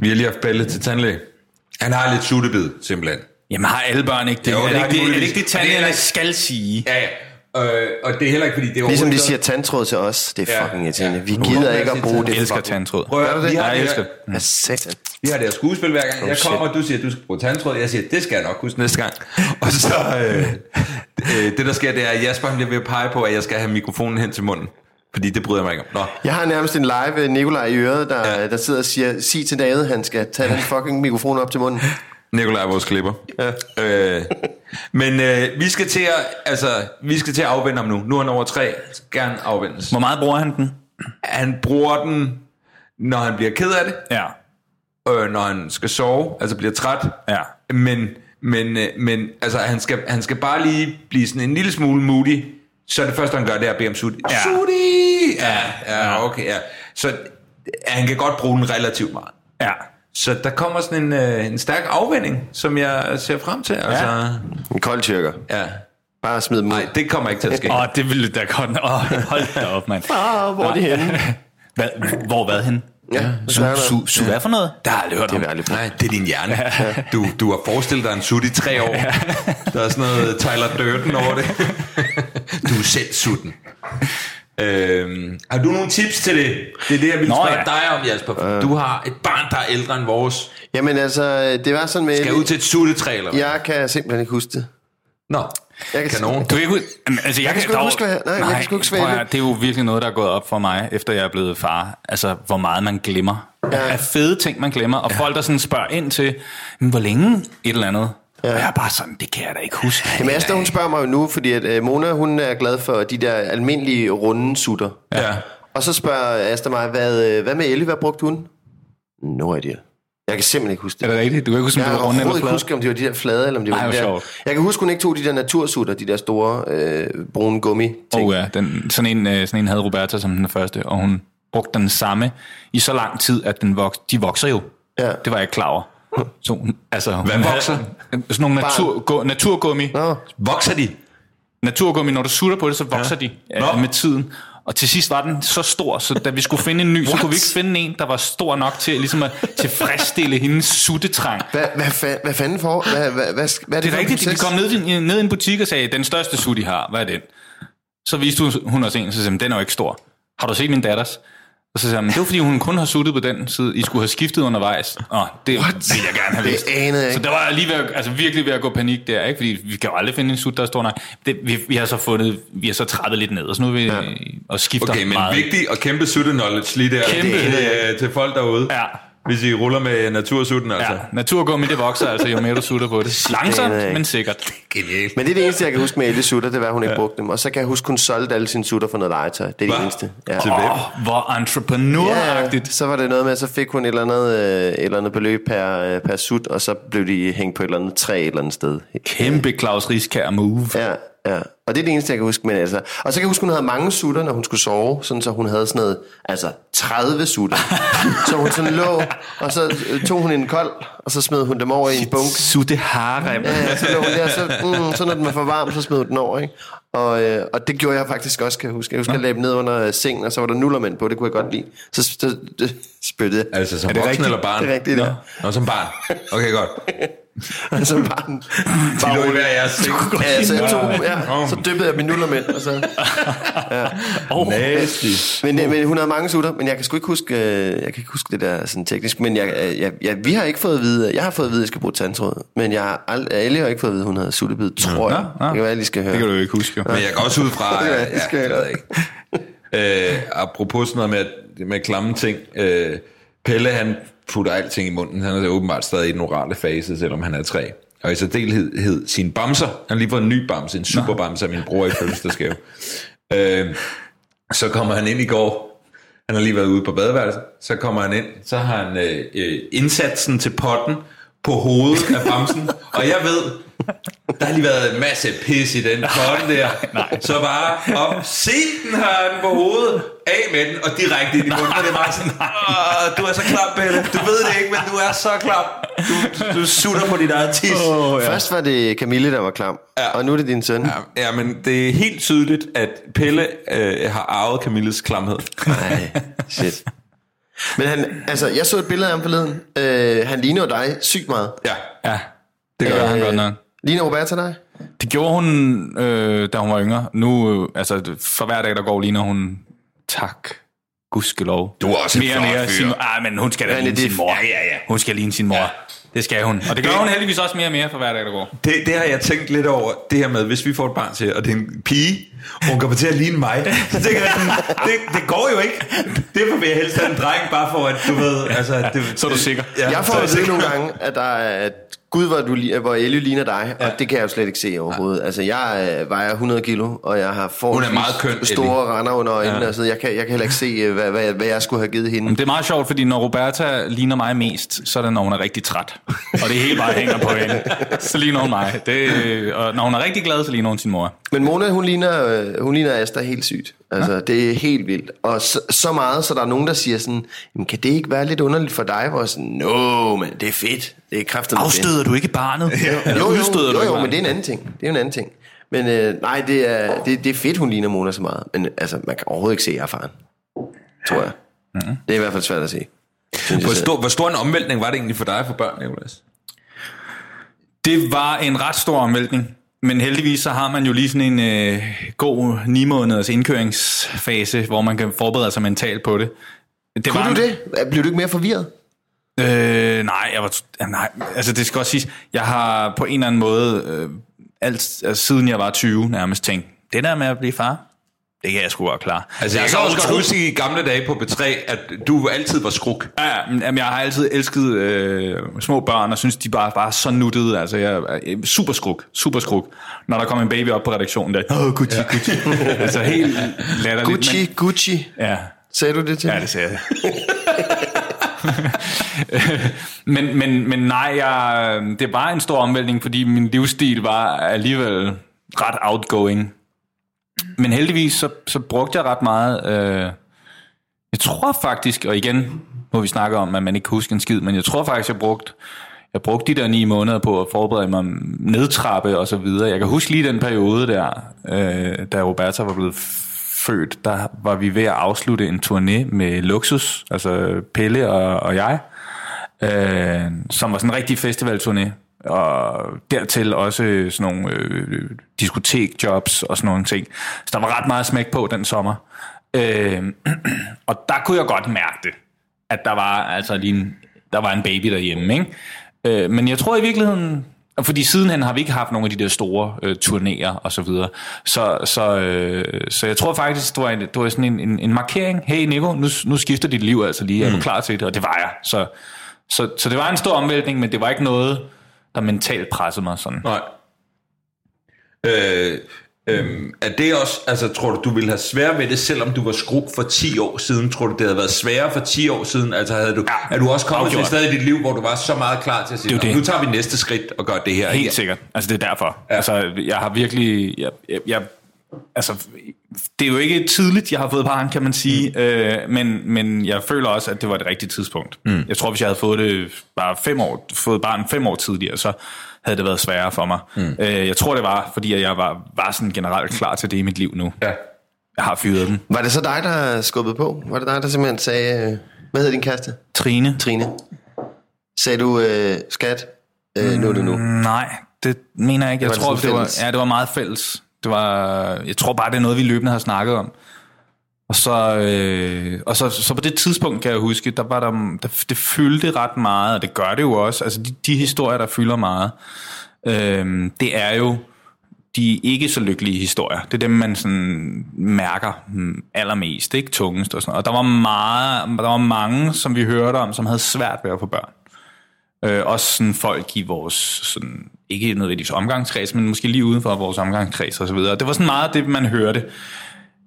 Vi har lige haft Balle til tandlæge. Han har lidt suttebid, simpelthen. Jamen har alle børn ikke det? Jo, er, det det ikke de det, er det ikke det, Og det er tandlægerne heller skal sige? Ja, ja. Øh, og det er heller ikke, fordi det er Ligesom de siger tandtråd til os. Det er Ja. fucking irriterende. Vi Nu gider ikke jeg at bruge det. Jeg elsker tandtråd. Prøv at vi har Ja, jeg det elsker. Ja, satan. Vi har det her skuespil hver gang. Jeg shit. kommer, og du siger, at du skal bruge tandtråd. Jeg siger, det skal jeg nok huske næste gang. Og så, øh, øh, det der sker, det er, at Jasper han bliver ved at pege på, at jeg skal have mikrofonen hen til munden. Fordi det bryder jeg mig ikke om. Nå, Jeg har nærmest en live Nikolaj i øret, der, Ja. ja. der sidder og siger, sig til David, han skal tage den (laughs) fucking mikrofon op til munden. Nikolaj er vores klipper. Ja. Øh, men øh, vi skal til at, altså, vi skal til at afvende ham nu. Nu er han over tre. Gerne afvendes. Hvor meget bruger han den? Han bruger den, når han bliver ked af det. Ja. Øh, når han skal sove, altså bliver træt. Ja. Men, men, øh, men altså, han, skal, han skal bare lige blive sådan en lille smule moody. Så det første, han gør, det er at bede om sudi. Ja. Sudi! Ja, ja, okay, ja. Så øh, han kan godt bruge den relativt meget. Ja. Så der kommer sådan en, øh, en stærk afvending, som jeg ser frem til. Altså, En kold tyrker. ja. Bare smid dem. Nej, det kommer ikke til at ske. Åh, oh, det ville da godt. Åh, oh, hold da op, mand. Ah, hvor er de henne? (laughs) Hvad, hvor hvad hen? Ja, Su, su, su, hvad for noget? Det har jeg aldrig hørt Det om. er aldrig. Nej, det er din hjerne. Du, du har forestillet dig en sut i tre år. Der er sådan noget Tyler Durden over det. (laughs) Du er selv sutten. Øhm, har du nogle tips til det? Det er det, jeg vil Nå, spørge ja. dig om, Jasper. Du har et barn, der er ældre end vores. Jamen altså, det var sådan med... Skal ud til et suttetræ, eller hvad? Jeg kan simpelthen ikke huske det. Nå, Jeg kan kanon. Du kan ikke, altså, jeg, kan sgu ikke dog- huske, hvad- nej, jeg kan sgu ikke høre, Det er jo virkelig noget, der er gået op for mig, efter jeg er blevet far. Altså, hvor meget man glemmer. Ja. Af fede ting, man glemmer. Og ja. folk, der sådan spørger ind til, "Men hvor længe et eller andet. Ja. Og jeg er bare sådan, det kan jeg da ikke huske. (laughs) Jamen Asta, hun spørger mig jo nu, fordi at, uh, Mona, hun er glad for de der almindelige runde sutter. Ja. Og så spørger Asta mig, hvad, øh, hvad med Ellie, hvad brugte hun? No idea. Jeg kan simpelthen ikke huske det. Er det rigtigt? Du kan ikke huske, om Jeg det kan var runde eller overhovedet ikke flade? huske, om det var de der flade, eller om det var Ej, de der... sjovt. Jeg kan huske, hun ikke tog de der natursutter, de der store øh, brune gummi ting. Oh ja, den, sådan, en, øh, sådan en havde Roberta som den første, og hun brugte den samme i så lang tid, at den voks, de vokser jo. Ja. Det var jeg ikke klar over. Så, altså, Hvad vokser? Sådan nogle natur, gå, naturgummi. Nå, Vokser de? Naturgummi, når du sutter på det, så vokser ja. de Nå. øh, med tiden. Og til sidst var den så stor, så da vi skulle finde en ny, så kunne vi ikke finde en, der var stor nok til ligesom at tilfredsstille hendes suttetrang. hvad, hvad, fa- hvad fanden for? Hvad, hvad, hvad, hvad, er Det for er rigtigt, vi proces? kom ned, i- ned i en butik og sagde, den største sut, I har, hvad er den? Så viste hun- os en, så sagde den er jo ikke stor. Har du set min datters? Og så sagde hun, det var fordi hun kun har suttet på den side. I skulle have skiftet undervejs. Åh, det What? vil jeg gerne have Det vidst. anede jeg Så ikke. der var jeg lige ved, at- altså virkelig ved at gå panik der, ikke? Fordi vi kan jo aldrig finde en sut, der er stor nok. Det, vi, vi, har så fundet, vi har så trappet lidt ned, og så nu er vi ja. og skifter Okay, men meget. vigtig og kæmpe sutte-knowledge lige der. Kæmpe. Til, øh, til folk derude. Ja. Hvis I ruller med natursutten, altså. Ja, naturgummi, det vokser altså, jo mere du sutter på det. Langsomt, men sikkert. Genialt. Men det er det eneste, jeg kan huske med Ellie sutter, det var, at hun ikke brugte dem. Og så kan jeg huske, hun solgte alle sine sutter for noget legetøj. Det er det Hva? eneste. Ja. Til hvem? Åh, hvor entreprenøragtigt. så var det noget med, at så fik hun et eller andet, øh, et eller andet beløb per, øh, per sut, og så blev de hængt på et eller andet træ et eller andet sted. Kæmpe Claus Riskær move. Ja, Ja, og det er det eneste, jeg kan huske. Men altså, og så kan jeg huske, hun havde mange sutter, når hun skulle sove, sådan så hun havde sådan noget, altså 30 sutter. (laughs) så hun sådan lå, og så øh, tog hun en kold, og så smed hun dem over i en bunke. Sutte harem. Ja, så lå hun der, så, mm, så når den var for varm, så smed hun den over, ikke? Og, øh, og det gjorde jeg faktisk også, kan jeg huske. Jeg husker, jeg ned under sengen, og så var der nullermænd på, det kunne jeg godt lide. Så, så, så spyttede jeg. Altså som Er det voksen rigtigt? eller barn? Det er rigtigt, ja. Nå, som barn. Okay, godt. (laughs) (laughs) Altså bare, en- De lå i hver jeres (laughs) seng. ja, så jeg tog, ja, så dyppede jeg min nullermænd, og så... (laughs) Nasty. Men, men hun havde mange sutter, men jeg kan sgu ikke huske, øh, jeg kan ikke huske det der sådan teknisk, men jeg, øh, jeg, jeg, vi har ikke fået at vide, jeg har fået at vide, at jeg skal bruge tandtråd, men jeg har ald- alle har ikke fået at vide, at hun havde suttebid, tror jeg. nå. Det kan være, jeg lige skal høre. Det kan du jo ikke huske, jo. Men jeg går også ud fra... Ja, det skal jeg jeg ved ikke. Øh, apropos sådan noget med, med klamme ting. Øh, Pelle, han putter alting i munden. Han er åbenbart stadig i den orale fase, selvom han er tre. Og i særdeleshed sin bamser. Han har lige fået en ny bamse, en superbamse af min bror i fødselsdagsgave. øh, så kommer han ind i går. Han har lige været ude på badeværelset. Så kommer han ind. Så har han øh, øh, indsatsen til potten på hovedet af bamsen. Og jeg ved, der har lige været en masse pis i den (laughs) potte der. Nej. Så bare op, se den har den på hovedet, af med den, og direkte ind i munden. Og det er bare sådan, du er så klam, Pelle. Du ved det ikke, men du er så klam. Du, du sutter på dit eget tis. Oh, ja. Først var det Camille, der var klam, Ja. og nu er det din søn. Ja, ja, men det er helt tydeligt, at Pelle øh, har arvet Camilles klamhed. Nej, shit. Men han, altså, jeg så et billede af ham forleden. Øh, han ligner dig sygt meget. Ja. Ja, det gør han godt nok. Ligner Roberta dig? Det gjorde hun, øh, da hun var yngre. Nu, øh, altså, for hver dag, der går, ligner hun tak. Gudskelov. Du er også en mere og flot mere fyr. sin, ah, men hun skal da ligne det sin mor. Ja, ja, ja. Hun skal ligne sin mor. Ja. Det skal hun. Og det gør hun heldigvis også mere og mere for hver dag, der går. Det, det har jeg tænkt lidt over, det her med, hvis vi får et barn til, og det er en pige, og hun kommer til at ligne mig, så tænker jeg sådan, det, det går jo ikke. Derfor vil jeg helst have en dreng, bare for at, du ved, altså... Det, Så er du sikker. Ja, jeg får vide nogle gange, at der er, Gud, hvor, du, hvor Ellie ligner dig, og det kan jeg jo slet ikke se overhovedet. Altså, jeg øh, vejer 100 kilo, og jeg har forholdsvis meget køn, Ellie. store render under øjnene, ja. altså, jeg, kan, jeg kan heller ikke se, øh, hvad, hvad, hvad jeg skulle have givet hende. Men det er meget sjovt, fordi når Roberta ligner mig mest, så er det, når hun er rigtig træt. Og det hele bare hænger på hende. Så ligner hun mig. Det, og når hun er rigtig glad, så ligner hun sin mor. Men Mona, hun ligner, øh, hun ligner Asta helt sygt. Altså, ja. det er helt vildt. Og så, så meget, så der er nogen, der siger sådan, Jamen, kan det ikke være lidt underligt for dig? Hvor jeg sådan, no, men det er fedt. Det er kraftigt. Afstøder du ikke barnet? Jo, jo, jo, jo, ikke jo men det er en anden ting. Det er en anden ting. Men øh, nej, det er, det, det er fedt, hun ligner Mona så meget. Men altså, man kan overhovedet ikke se, at jeg er faren. Tror jeg. Mm-hmm. Det er i hvert fald svært at se. Hvor stor, hvor stor en omvæltning var det egentlig for dig for børn, Nicolas? Det var en ret stor omvæltning. Men heldigvis så har man jo lige sådan en øh, god 9 måneders indkøringsfase, hvor man kan forberede sig mentalt på det. det Kunne var du det? Blev du ikke mere forvirret? Øh, nej, jeg var, nej, altså det skal også siges, jeg har på en eller anden måde, øh, alt, altså, siden jeg var 20 nærmest tænkt, det der med at blive far, det kan jeg sgu godt klare. Altså, jeg så kan også godt huske i gamle dage på B3, at du altid var skruk. Ja, men, jamen, jeg har altid elsket øh, små børn, og synes, de bare bare er så nuttede. Altså, jeg er øh, super skruk, super skruk. Når der kommer en baby op på redaktionen, der, åh, oh, Gucci, ja. Gucci. altså, helt latterligt. Gucci, Men, Gucci. ja, Sagde du det til Ja, det ser jeg. (laughs) men, men, men nej, jeg, det var en stor omvæltning, fordi min livsstil var alligevel ret outgoing. Men heldigvis, så, så brugte jeg ret meget... Øh, jeg tror faktisk, og igen må vi snakke om, at man ikke kan huske en skid, men jeg tror faktisk, jeg brugte, jeg brugte de der ni måneder på at forberede mig nedtrappe og så videre. Jeg kan huske lige den periode der, øh, da Roberta var blevet født, der var vi ved at afslutte en turné med Luxus, altså Pelle og, og jeg, øh, som var sådan en rigtig festivalturné. Og dertil også sådan nogle øh, diskotekjobs og sådan nogle ting. Så der var ret meget smæk på den sommer. Øh, (clears throat) og der kunne jeg godt mærke det, at der var altså lige en, der var en baby derhjemme. Ikke? Øh, men jeg tror i virkeligheden, fordi sidenhen har vi ikke haft nogle af de der store øh, turnéer og så videre. Så, så, øh, så jeg tror faktisk, det var, en, det var sådan en, en, en markering. Hey Nico, nu, nu skifter dit liv altså lige. Er du klar til det? Og det var jeg. Så, så, så det var en stor omvæltning, men det var ikke noget, der mentalt pressede mig sådan. Nej. Øh, Øhm, er det også, altså tror du, du ville have svært ved det, selvom du var skrub for 10 år siden? Tror du, det havde været sværere for 10 år siden? Altså havde du, Ja, er du også kommet til et afgjort. sted i dit liv, hvor du var så meget klar til at sige, Det er jo "Nå, det. nu tager vi næste skridt og gør det her? Helt igen"? sikkert. Altså, det er derfor. Ja. Altså, jeg har virkelig... Jeg, jeg, jeg, altså, det er jo ikke tidligt, jeg har fået barn, kan man sige. Mm. Øh, men, men jeg føler også, at det var det rigtige tidspunkt. Mm. Jeg tror, hvis jeg havde fået det bare fem år, fået barn fem år tidligere, så havde det været sværere for mig. Mm. Øh, jeg tror, det var, fordi jeg var, var sådan generelt klar til det i mit liv nu. Ja. Jeg har fyret den. Var det så dig, der skubbede på? Var det dig, der simpelthen sagde... øh, Hvad hedder din kæreste? Trine? Trine. Sagde du, øh, skat, øh, nu er det nu. Nej, det mener jeg ikke. Jeg det tror, det var, ja, det var meget fælles. Det var, jeg tror bare, det er noget, vi løbende har snakket om. Og så, øh, og så, så på det tidspunkt, kan jeg huske, der var der, der, det fyldte ret meget, og det gør det jo også. Altså de, de historier, der fylder meget, øh, det er jo de ikke så lykkelige historier. Det er dem, man sådan mærker allermest, ikke tungest og sådan noget. Og der var, meget, der var mange, som vi hørte om, som havde svært ved at få børn. Øh, også sådan folk i vores, sådan, ikke nødvendigvis omgangskreds, men måske lige uden for vores omgangskreds og så videre. Det var sådan meget det, man hørte.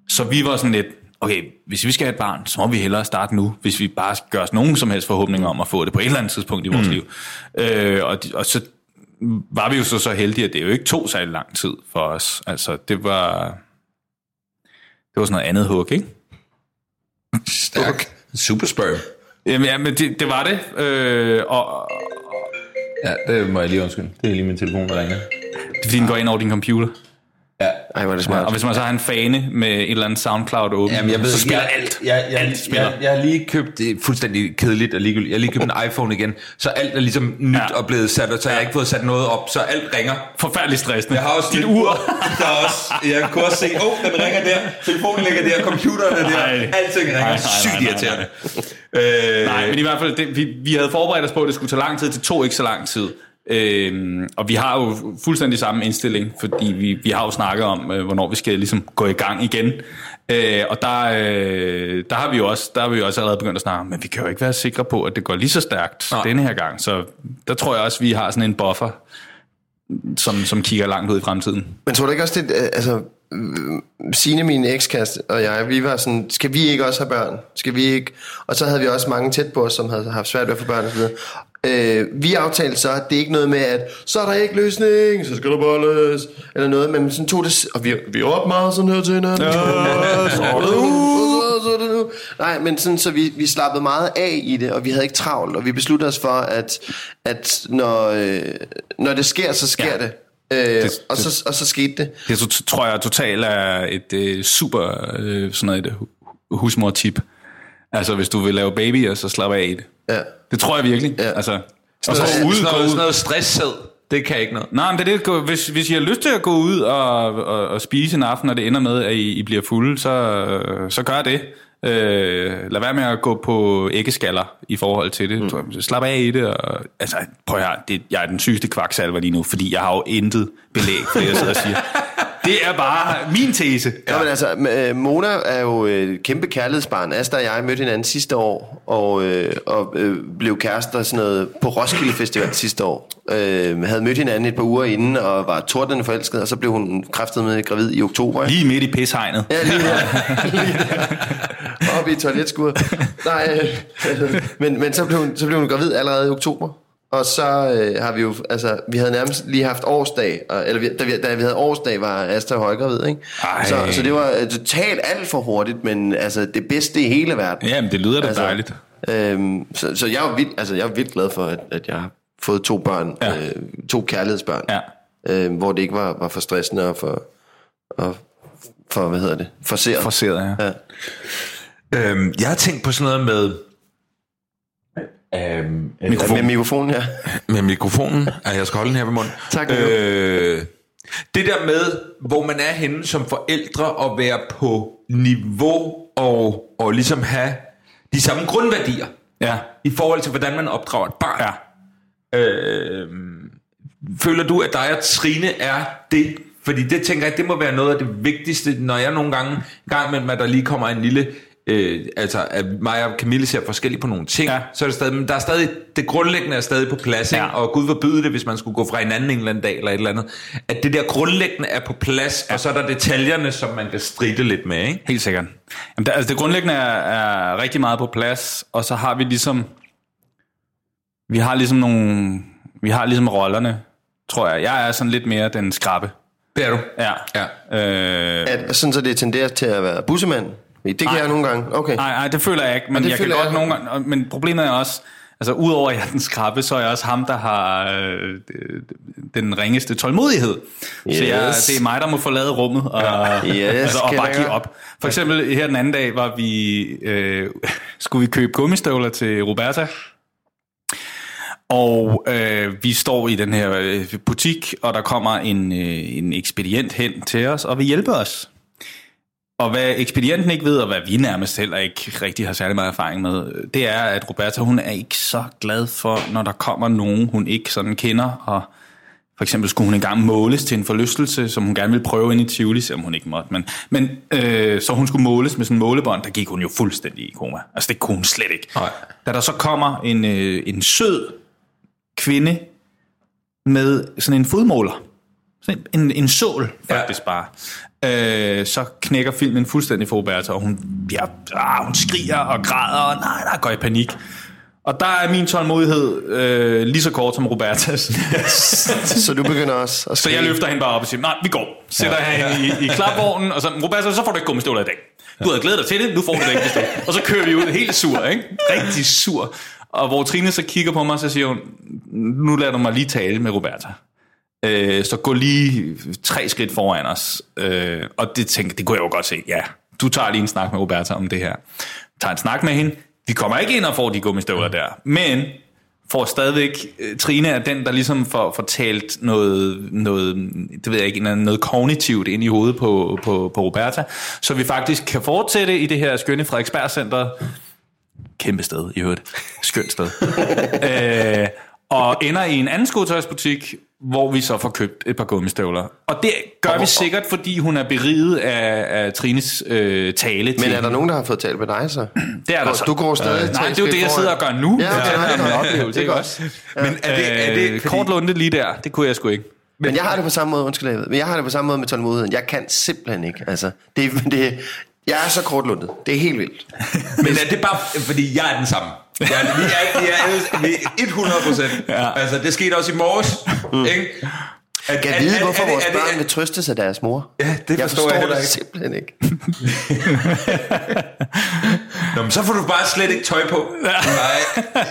Så vi var sådan lidt, okay, hvis vi skal have et barn, så må vi hellere starte nu, hvis vi bare gøre os nogen som helst forhåbninger om at få det på et eller andet tidspunkt i vores mm. liv. Øh, og, og så var vi jo så, så heldige, at det jo ikke tog særlig lang tid for os. Altså, det var, det var sådan noget andet hug, ikke? Stærk. Super sperm. Jamen, ja, men det, det var det. Øh, og, Ja, det må jeg lige undskylde. Det er lige min telefon, der ringer. det er fordi, den går ind over din computer. Ja. Ej, hvor er det Ja, smart. og hvis man så har en fane med et eller andet SoundCloud åben, Jamen, jeg ved, så spiller jeg, alt. Jeg, jeg, alt jeg, spiller. jeg, jeg, har lige købt, det er fuldstændig kedeligt og ligegyldigt, jeg har lige købt en iPhone igen, så alt er ligesom nyt Ja. og blevet sat, og så har jeg ikke fået sat noget op, så alt ringer. Forfærdeligt stressende. Jeg har også dit ur. Der er også, jeg kunne også se, åh, oh, den ringer der, telefonen ligger der, computeren er der, Nej. alting ringer, Nej, nej, sygt nej, nej, irriterende. Øh, Nej, men i hvert fald, det, vi, vi havde forberedt os på, at det skulle tage lang tid. Det tog ikke så lang tid. Øhm, og vi har jo fuldstændig samme indstilling, fordi vi, vi har jo snakket om, øh, hvornår vi skal ligesom gå i gang igen. Øh, og der, øh, der har vi jo også, der har vi jo også allerede begyndt at snakke om, men vi kan jo ikke være sikre på, at det går lige så stærkt Nej. denne her gang. Så der tror jeg også, vi har sådan en buffer, som, som kigger langt ud i fremtiden. Men tror du ikke også, det, øh, altså, øh, Signe, min ekskæreste og jeg, vi var sådan, skal vi ikke også have børn? Skal vi ikke? Og så havde vi også mange tæt på os, som havde haft svært ved at få børn og så videre. Øh, vi aftalte så, at det er ikke noget med, at så er der ikke løsning, så skal der bolles, eller noget, men sådan tog det, og vi, vi op meget sådan her til hinanden. Ja, så er det nu. Nej, men sådan, så vi, vi slappede meget af i det, og vi havde ikke travlt, og vi besluttede os for, at, at når, øh, når det sker, så sker Ja. det. Øh, Det- og, så, og så skete det. Det tror jeg totalt er et øh, super øh, sådan noget et hu- husmor-tip. Altså, hvis du vil lave babyer, så slap af i det. Ja. Det tror jeg virkelig. Ja. Altså, og så sådan ud, gå noget, sådan noget stresssæd, det kan ikke noget. Nej, men det er det. Hvis, hvis I har lyst til at gå ud og, og, og spise en aften, og det ender med, at I, I bliver fulde, så, øh, så gør det. Øh, lad være med at gå på æggeskaller i forhold til det. Mm. Slap af i det. Og, altså, prøv her, det, jeg er den sygeste kvaksalver lige nu, fordi jeg har jo intet belæg for det, jeg sidder og siger. (laughs) Det er bare min tese. Ja. men altså, øh, Mona er jo et kæmpe kærlighedsbarn. Asta og jeg mødte hinanden sidste år, og, øh, og øh, blev kærester sådan noget på Roskilde Festival sidste år. Øh, havde mødt hinanden et par uger inden, og var tordnende forelsket, og så blev hun kræftet med gravid i oktober. Lige midt i pishegnet. Ja, lige der. (laughs) Lige der. Oppe i toiletskuret. Nej, øh, (laughs) men, men så, blev hun, så blev hun gravid allerede i oktober. Og så øh, har vi jo, altså, vi havde nærmest lige haft årsdag, og, eller vi, da, vi, da vi havde årsdag, var Asta højgravid, ikke? Ej. Så, så det var øh, totalt alt for hurtigt, men altså det bedste i hele verden. Jamen, det lyder da altså, dejligt. Øhm, så, så jeg er vildt, altså, jeg er vildt glad for, at, at jeg har fået to børn, Ja. øh, to kærlighedsbørn, Ja. øh, hvor det ikke var, var for stressende og for, og for, hvad hedder det, forseret. Forseret, ja. ja. Øhm, jeg har tænkt på sådan noget med... Øhm, Mikrofon. Med mikrofonen, ja. (laughs) med mikrofonen. Ja, jeg skal holde den her ved munden. Tak, øh, Det der med, hvor man er henne som forældre, og være på niveau, og, og ligesom have de samme grundværdier, Ja. i forhold til, hvordan man opdrager et barn. Ja. Øh, føler du, at dig og Trine er det? Fordi det tænker jeg, det må være noget af det vigtigste, når jeg nogle gange, gang med, at der lige kommer en lille øh, altså at mig og Camille ser forskelligt på nogle ting, Ja. så er det stadig, men der er stadig, det grundlæggende er stadig på plads, ja. Ja. ikke? og Gud forbyde det, hvis man skulle gå fra hinanden en eller anden dag, eller et eller andet, at det der grundlæggende er på plads, ja. og så er der detaljerne, som man kan stride lidt med, ikke? Helt sikkert. Jamen, der, altså det grundlæggende er, er rigtig meget på plads, og så har vi ligesom, vi har ligesom nogle, vi har ligesom rollerne, tror jeg. Jeg er sådan lidt mere den skrabe. Det er du. Ja. Ja. Øh, At, sådan så det tenderer til at være bussemand. Det kan Nej. jeg nogle gange. Okay. nej, nej, det føler jeg ikke, men jeg kan godt jeg. nogle gange, men problemet er også, altså udover at jeg er den skrabe, så er jeg også ham, der har øh, den ringeste tålmodighed. Så jeg, Yes. det er mig, der må forlade rummet og, Yes, altså, og bare give op. For eksempel her den anden dag var vi, øh, skulle vi købe gummistøvler til Roberta, og øh, vi står i den her øh, butik, og der kommer en, øh, en ekspedient hen til os og vil hjælpe os. Og hvad ekspedienten ikke ved, og hvad vi nærmest heller ikke rigtig har særlig meget erfaring med, det er, at Roberta, hun er ikke så glad for, når der kommer nogen, hun ikke sådan kender, og for eksempel skulle hun engang måles til en forlystelse, som hun gerne ville prøve ind i Tivoli, selvom hun ikke måtte. Men, men øh, så hun skulle måles med sådan en målebånd, der gik hun jo fuldstændig i koma. Altså det kunne hun slet ikke. Nej. Da der så kommer en, øh, en sød kvinde med sådan en fodmåler, sådan en, en, sål faktisk ja. bare, øh, så knækker filmen fuldstændig for Roberta, og hun, ja, ah, hun skriger og græder, og nej, nej, går i panik. Og der er min tålmodighed øh, lige så kort som Robertas. (laughs) Så du begynder også at (laughs) Så jeg løfter hende bare op og siger, nej, vi går. Sætter ja. hende i, i klapvognen, og så, Roberta, så får du ikke gummistøvler i dag. Du havde glædet dig til det, nu får du det ikke. Og så kører vi ud helt sur, ikke? Rigtig sur. Og hvor Trine så kigger på mig, så siger hun, nu lader du mig lige tale med Roberta. Øh, så gå lige tre skridt foran os. Øh, og det tænker, det kunne jeg jo godt se. Ja, du tager lige en snak med Roberta om det her. Tager en snak med hende. Vi kommer ikke ind og får de gummistøvler der. Men får stadigvæk, øh, Trine er den, der ligesom får, får talt noget, noget, det ved jeg ikke, noget kognitivt ind i hovedet på, på, på Roberta, så vi faktisk kan fortsætte i det her skønne Frederiksberg Center. Kæmpe sted, i øvrigt. Skønt sted. (laughs) øh, og ender i en anden skotøjsbutik, hvor vi så får købt et par gummistøvler. Og det gør vi sikkert, fordi hun er beriget af, af Trines øh, tale Men er der nogen, der har fået talt med dig så? (clears throat) det er der så. du går stadig Øh, Nej, det er jo det, jeg sidder og gør nu. Ja, det er min godt. oplevelse, Det er godt. også? Men er det, er det Øh, fordi, Kort lunde lige der, det kunne jeg sgu ikke. Men jeg har det på samme måde, undskyld, jeg ved, men jeg har det på samme måde med tålmodigheden. Jeg kan simpelthen ikke. Altså, det, det, jeg er så kortlundet. Det er helt vildt. (laughs) Men er det bare, fordi jeg er den samme? Er- vi, er, vi, er, vi er 100 procent. Ja. Altså, det skete også i morges. Mm. Ikke? At, Jeg vide, hvorfor det- vores er det- børn vil trøstes af deres mor. Ja, det jeg forstår forstår jeg heller det ikke. simpelthen ikke. (laughs) Nå, men så får du bare slet ikke tøj på. Nej,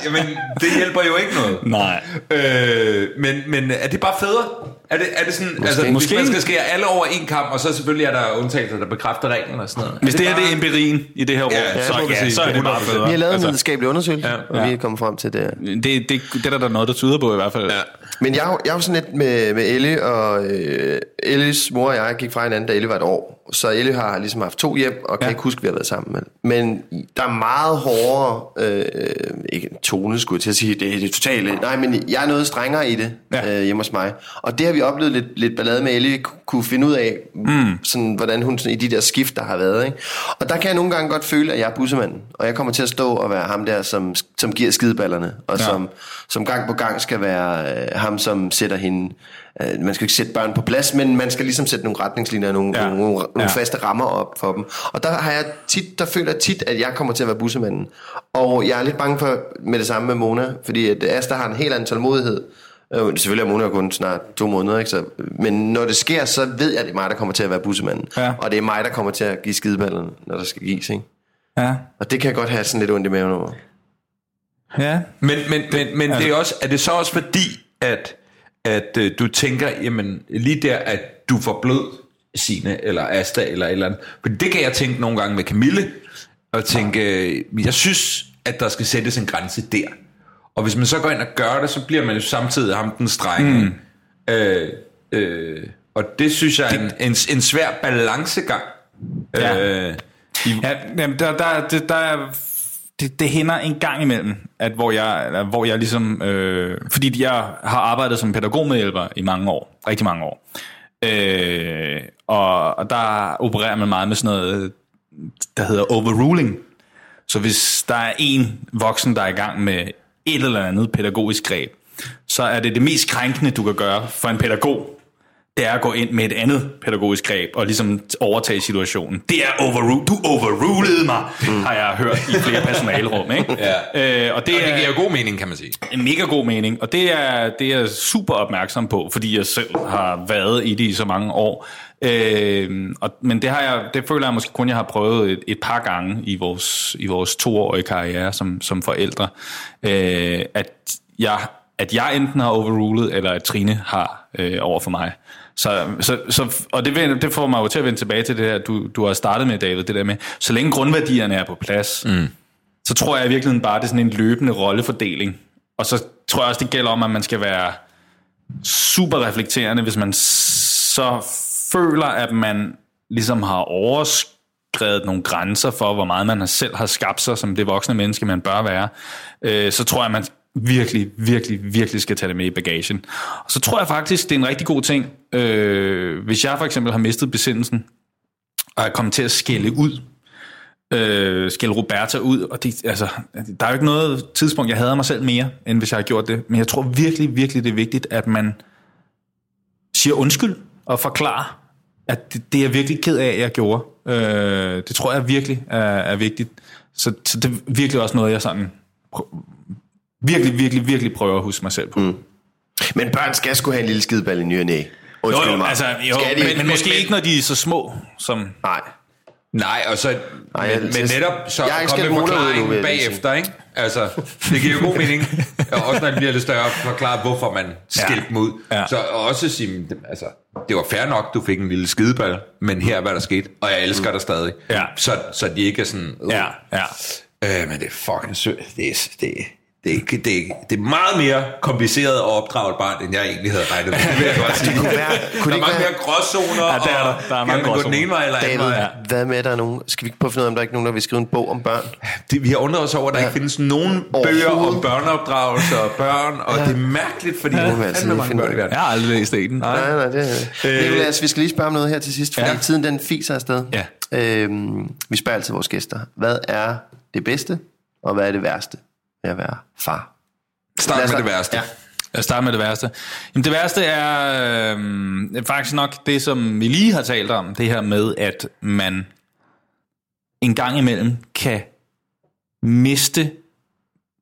jamen, det hjælper jo ikke noget. Nej. Øh, men, men er det bare federe? Er det, er det sådan, måske, altså, Måske. hvis man skal skære alle over en kamp, og så selvfølgelig er der undtagelser, der bekræfter reglen og sådan noget. Hvis det her bare- det er empirien i det her rum, Ja, så, det ja, sige. så er det bare 100%. federe. Vi har lavet en Altså, videnskabelig undersøgelse, Ja. og vi er kommet frem til det. det, det, det er der noget, der tyder på i hvert fald. Ja. Men jeg, er jo- jeg er jo sådan lidt med, med Elle, og øh, Elles mor og jeg gik fra hinanden, da Elle var et år. Så Elle har ligesom haft to hjem, og kan Ja. ikke huske, at vi har været sammen. Men der er meget hårdere, øh, ikke tone skulle jeg til at sige, det er det totale. Nej, men jeg er noget strengere i det Ja. øh, hjemme hos mig. Og det har vi oplevet lidt, lidt ballade med Elle, ku- kunne finde ud af, mm. sådan, hvordan hun sådan, i de der skift, der har været. Ikke? Og der kan jeg nogle gange godt føle, at jeg er bussemanden. Og jeg kommer til at stå og være ham der, som, som giver skideballerne, og ja. som, som gang på gang skal være øh, ham, som sætter hende... Øh, man skal ikke sætte børn på plads, men man skal ligesom sætte nogle retningslinjer, nogle, Ja. nogle, nogle Ja. faste rammer op for dem. Og der har jeg tit, der føler jeg tit, at jeg kommer til at være bussemanden. Og jeg er lidt bange for med det samme med Mona, fordi at Asta har en helt anden tålmodighed. Øh, selvfølgelig er Mona kun snart to måneder, ikke? Så, men når det sker, så ved jeg, at det er mig, der kommer til at være bussemanden. Ja. Og det er mig, der kommer til at give skideballerne, når der skal gives. Ikke? Ja. Og det kan jeg godt have sådan lidt ondt i maven over. ja. Men, men, men, men det er, også, er det så også fordi, at, at øh, du tænker, jamen lige der, at du får blød Sine eller Asta eller et eller andet. For det kan jeg tænke nogle gange med Camille, og tænke, øh, jeg synes, at der skal sættes en grænse der. Og hvis man så går ind og gør det, så bliver man jo samtidig ham den strenge. Mm. Øh, øh, og det synes jeg er en, en, en svær balancegang. Ja. Øh, i, Ja, jamen, der, der, der, der er, det, det hænder en gang imellem, at hvor jeg, hvor jeg ligesom, øh, fordi jeg har arbejdet som pædagogmedhjælper i mange år, rigtig mange år, øh, og, og der opererer man meget med sådan noget der hedder overruling. Så hvis der er en voksen, der er i gang med et eller andet pædagogisk greb, så er det det mest krænkende, du kan gøre for en pædagog, det er at gå ind med et andet pædagogisk greb og ligesom overtage situationen. Det er overrule. Du overrulede mig, mm. har jeg hørt i flere personalrum. Ikke? Ja. Øh, og det, Og det er giver god mening, kan man sige. en mega god mening, og det er, det er jeg super opmærksom på, fordi jeg selv har været i det i så mange år. Øh, og, men det, har jeg, det føler jeg måske kun, jeg har prøvet et, et par gange i vores, i vores toårige karriere som, som forældre, øh, at, jeg, at jeg enten har overrulet, eller at Trine har øh, over for mig. Så, så, så, og det, det får mig jo til at vende tilbage til det her, du, du har startet med, David, det der med, så længe grundværdierne er på plads, mm. så tror jeg i virkeligheden bare, det er sådan en løbende rollefordeling. Og så tror jeg også, det gælder om, at man skal være super reflekterende, hvis man så føler, at man ligesom har overskrevet nogle grænser for, hvor meget man selv har skabt sig som det voksne menneske, man bør være, øh, så tror jeg, man virkelig, virkelig, virkelig skal tage det med i bagagen. Og så tror jeg faktisk, det er en rigtig god ting, øh, hvis jeg for eksempel har mistet besindelsen, og er kommet til at skælde ud, øh, skælde Roberta ud, og det, altså, der er jo ikke noget tidspunkt, jeg hader mig selv mere, end hvis jeg har gjort det, men jeg tror virkelig, virkelig, det er vigtigt, at man siger undskyld og forklarer, at det, det er jeg virkelig ked af, at jeg gjorde. Øh, det tror jeg virkelig er, er vigtigt. Så, så det er virkelig også noget, jeg sådan virkelig, virkelig, virkelig prøver at huske mig selv på. Mm. Men børn skal sgu have en lille skideball i ny og næ. Jo, Undskyld jo, mig. altså, jo Skal de? men, men måske ikke, når de er så små, som... Nej. Nej, og så, Nej, men, jeg- men netop så jeg skældt med forklaringen bagefter, ikke? Altså, det giver jo god mening. (laughs) Og også når det bliver lidt større, forklare, hvorfor man skilte dem ud. Ja. Så også sige, altså, det var fair nok, du fik en lille skideball, men her er, hvad der skete, og jeg elsker dig stadig. Ja. Så, så de ikke er sådan, øh, Ja, ja. øh, men det er fucking sødt. Det er, det, er- det, er, det, er, det er meget mere kompliceret at opdrage et barn, end jeg egentlig havde regnet med. Det vil jeg godt sige. kunne være- kunne der det er ikke mange være- mere gråzoner, Ja, det er der. og Der er kan mange man gå den gråzoner. ene vej eller anden vej. hvad med, der er nogen... Skal vi ikke prøve at finde ud af, om der er ikke nogen, der vil skrive en bog om børn? Det, vi har undret os over, at der ikke findes nogen bøger om børneopdragelse og børn, og det er mærkeligt, fordi må der vi er altså mange børn i verden. Jeg har aldrig læst en. Nej, nej, det er... Nicolas, vi skal lige spørge om noget her til sidst, fordi Ja. ja. tiden den fiser afsted. Ja. Øhm, vi spørger altid vores gæster. Hvad er det bedste, og hvad er det værste ved at være far? Start med det værste. Ja. Jeg starter med det værste. Jamen, det værste er øh, faktisk nok det, som vi lige har talt om. Det her med, at man en gang imellem kan miste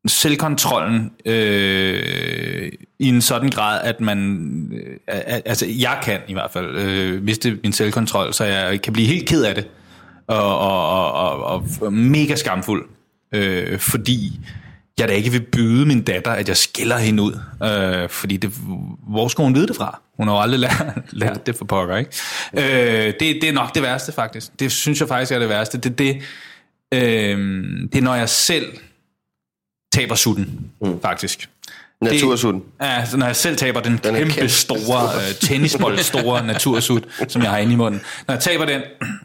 selvkontrollen øh, i en sådan grad, at man, øh, al- altså jeg kan i hvert fald øh, miste min selvkontrol, så jeg kan blive helt ked af det, og, og, og, og, og mega skamfuld, øh, fordi jeg da ikke vil byde min datter, at jeg skiller hende ud, øh, fordi det, hvor skulle hun vide det fra? Hun har jo aldrig lært, (laughs) lært det for pokker, ikke? Øh, det, det er nok det værste, faktisk. Det synes jeg faktisk er det værste. Det, det, øh, det er, når jeg selv taber sutten, mm. faktisk. Natursutten. Ja, så når jeg selv taber den, Den kæmpe kæmpe. store uh, tennisbold store (laughs) natursut, som jeg har inde i munden. Når jeg taber den,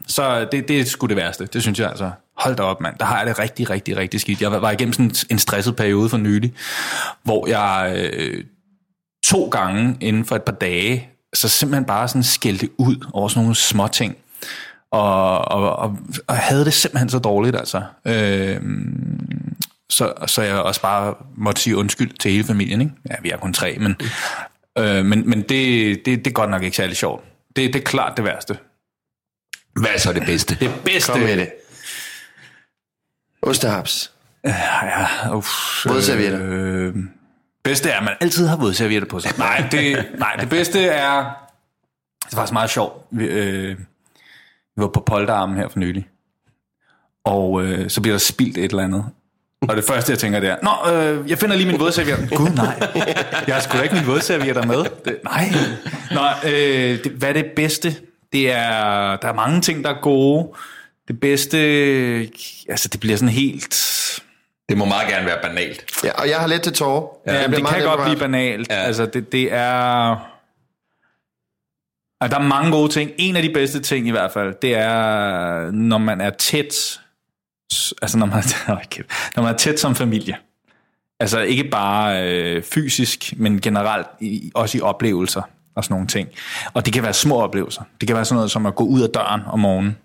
så det, det er sgu det værste. Det synes jeg altså. Hold da op, mand. Der har jeg det rigtig, rigtig, rigtig skidt. Jeg var- var igennem sådan en stresset periode for nylig, hvor jeg øh, to gange inden for et par dage, så simpelthen bare sådan skældte ud over sådan nogle små ting. Og, og, og, og havde det simpelthen så dårligt, altså. Øh, så, så jeg også bare måtte sige undskyld til hele familien. Ikke? Ja, vi er kun tre, men, øh, men, men det, det, det er godt nok ikke særlig sjovt. Det, det er klart det værste. Hvad er så det bedste? Det bedste... Kom med det. Ostehaps. Ja, uff, Vådservietter. Øh, bedste er, at man altid har vådservietter på sig. nej, det, nej, det bedste er... Det er faktisk meget sjovt. Vi, øh, vi var på polterarmen her for nylig. Og øh, så bliver der spildt et eller andet. Og det første, jeg tænker, det er, Nå, øh, jeg finder lige min vådserviet. Gud, nej. Jeg har sgu da ikke min vådservietter med. Det, nej. Nå, øh, det, hvad er det bedste? Det er, der er mange ting, der er gode. Det bedste, altså det bliver sådan helt... Det må meget gerne være banalt. Ja, og jeg har let til tårer. Ja, Jeg det, det kan godt blive berørt. banalt. Ja. Ja. Altså, det, det er... Altså, der er mange gode ting. En af de bedste ting i hvert fald, det er, når man er tæt... Altså, når man, (laughs) kæft. når man er tæt som familie. Altså, ikke bare øh, fysisk, men generelt i, også i oplevelser og sådan nogle ting. Og det kan være små oplevelser. Det kan være sådan noget som at gå ud af døren om morgenen.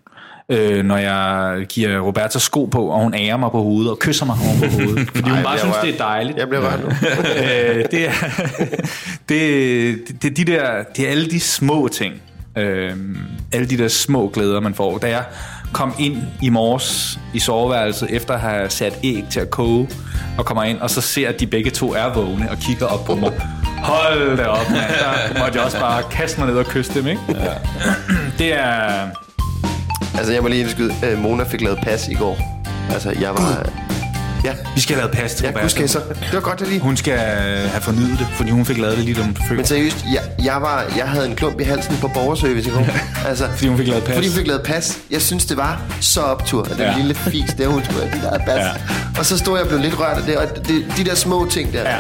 øh, når jeg giver Roberta sko på, og hun ærer mig på hovedet og kysser mig oven på hovedet. (laughs) Fordi hun Ej, bare synes, bliver det er dejligt. Jeg bliver rørt nu. (laughs) øh, det, er, det, det, det, de der, det er alle de små ting. Øh, alle de der små glæder, man får. Da jeg kom ind i morges i soveværelset, efter at have sat æg til at koge, og kommer ind, og så ser, at de begge to er vågne og kigger op på mig. Hold da op, mand. Der måtte jeg også bare kaste mig ned og kysse dem, ikke? Ja. Det er... Altså, jeg må lige indskyde. Øh, Mona fik lavet pas i går. Altså, jeg var... Ja, Vi skal have lavet pas til ja jeg så. Det var godt, det lige. Hun skal have fornyet det, fordi hun fik lavet det lige, da hun fødte. Men seriøst, jeg, jeg, var, jeg havde en klump i halsen på borgerservice i går. (laughs) Altså, Fordi hun fik lavet pas. Fordi hun fik lavet pas. Jeg synes, det var så optur, at den Ja. lille fis der, hun skulle have de der pas. Ja. Og så stod jeg og blev lidt rørt af det. Og det, de der små ting der, Ja.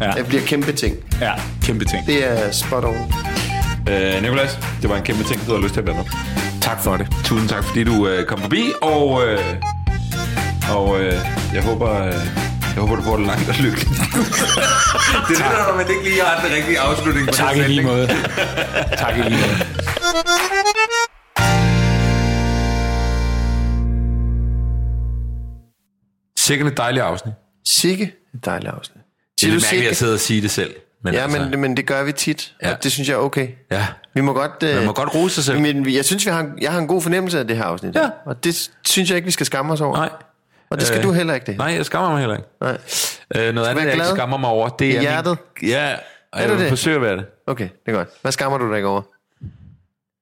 Ja. det bliver kæmpe ting. Ja, kæmpe ting. Det er spot on. Øh, Nicolas, det var en kæmpe ting, du har lyst til at blande op. Tak for det. Tusind tak, fordi du øh, kom forbi, og, øh, og øh, jeg håber... Øh, jeg håber, du får det langt og lykkeligt. (laughs) det er det når man ikke lige har den rigtige afslutning på Tak den i lige måde. tak i lige måde. Sikkert et dejligt afsnit. Sikke et dejligt afsnit. Det er lidt mærkeligt sikke? at sidde og sige det selv. Men Ja, altså, men, men det gør vi tit, Ja. og det synes jeg er okay. Ja, Vi må godt... Øh, man må godt rose sig selv. Men jeg synes, vi har, jeg har en god fornemmelse af det her afsnit. Ja. Og det synes jeg ikke, vi skal skamme os over. Nej. Og det skal Øh, du heller ikke det. Nej, jeg skammer mig heller ikke. Nej. Øh, noget andet, jeg ikke skammer mig over, det I er... min- hjertet? Ja, og Er jeg vil det? forsøge at være det. Okay, det er godt. Hvad skammer du dig ikke over?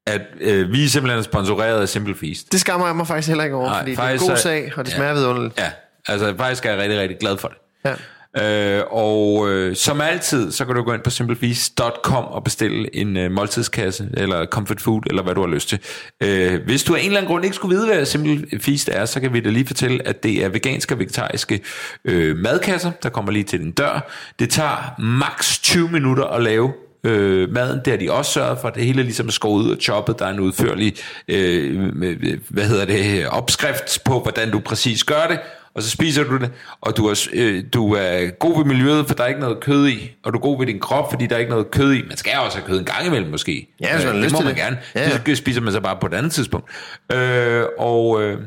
At øh, vi er simpelthen sponsoreret af Simple Feast. Det skammer jeg mig faktisk heller ikke over, Nej, fordi det er en god sag, og det ja. smager vidunderligt. Ja, altså faktisk er jeg rigtig, rigtig glad for det. Ja. Øh, og øh, som altid, så kan du gå ind på simplefeast.com og bestille en øh, måltidskasse, eller comfort food, eller hvad du har lyst til. Øh, hvis du af en eller anden grund ikke skulle vide, hvad Simple Feast er, så kan vi da lige fortælle, at det er veganske og vegetariske øh, madkasser, der kommer lige til din dør. Det tager maks 20 minutter at lave øh, maden. Det har de også sørget for, det hele er ligesom skåret ud og choppet. Der er en udførlig øh, med- hvad hedder det, opskrift på, hvordan du præcis gør det og så spiser du det, og du er, øh, du er god ved miljøet, for der er ikke noget kød i, og du er god ved din krop, fordi der er ikke noget kød i. Man skal også have kød en gang imellem måske. Ja, man har Øh, lyst det må til man det. gerne. Ja, ja. Det spiser man så bare på et andet tidspunkt. Øh, og, øh,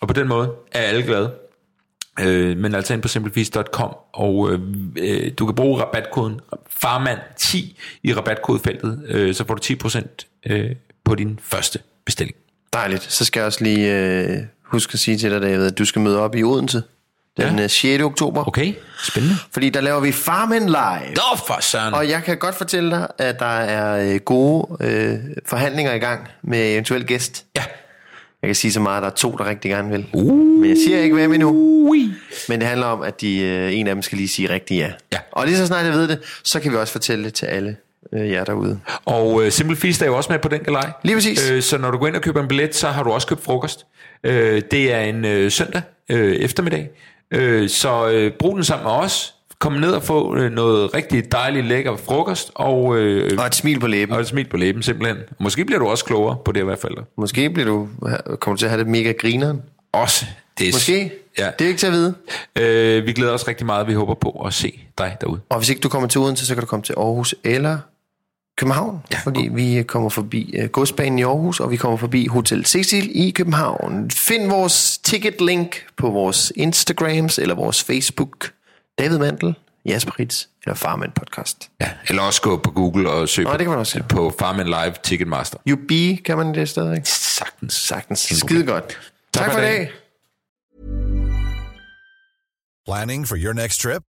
og på den måde er alle glade. Øh, men altså ind på simplefeast.com, og øh, øh, du kan bruge rabatkoden farmand10 i rabatkodefeltet, øh, så får du 10% øh, på din første bestilling. Dejligt. Så skal jeg også lige øh, huske at sige til dig, David, at du skal møde op i Odense den Ja. ja. 6. oktober. Okay, spændende. Fordi der laver vi Farmen Live. Nå for søren. Og jeg kan godt fortælle dig, at der er øh, gode øh, forhandlinger i gang med eventuel gæst. Ja. Jeg kan sige så meget, at der er to, der rigtig gerne vil. Uh. Men jeg siger ikke hvem endnu. Ui. Men det handler om, at de, øh, en af dem skal lige sige rigtigt ja. Ja. Og lige så snart jeg ved det, så kan vi også fortælle det til alle øh, jer derude. Og øh, Simple Feast er jo også med på den galej. Lige præcis. Øh, så når du går ind og køber en billet, så har du også købt frokost. Øh, det er en øh, søndag øh, eftermiddag. Øh, så øh, brug den sammen med os. Kom ned og få øh, noget rigtig dejligt lækker frokost. Og, øh, Og et smil på læben. og et smil på læben simpelthen. Måske bliver du også klogere på det i hvert fald. Måske bliver du, kommer du til at have det mega grineren. Også. Det er, Måske. Ja. Det er ikke til at vide. Øh, vi glæder os rigtig meget. Vi håber på at se dig derude. Og hvis ikke du kommer til Odense, så kan du komme til Aarhus eller København. Ja. Fordi vi kommer forbi uh, godsbanen i Aarhus, og vi kommer forbi Hotel Cecil i København. Find vores ticketlink på vores Instagrams eller vores Facebook. David Mandel, Jasper Ritz eller Farman Podcast. Ja. Eller også gå på Google og søg Nå, på, det kan man også gøre. på Farmen Live Ticketmaster. UB kan man det stadig. Sagtens. Sagtens. Skide godt. Tak, for i dag. Planning for your next trip?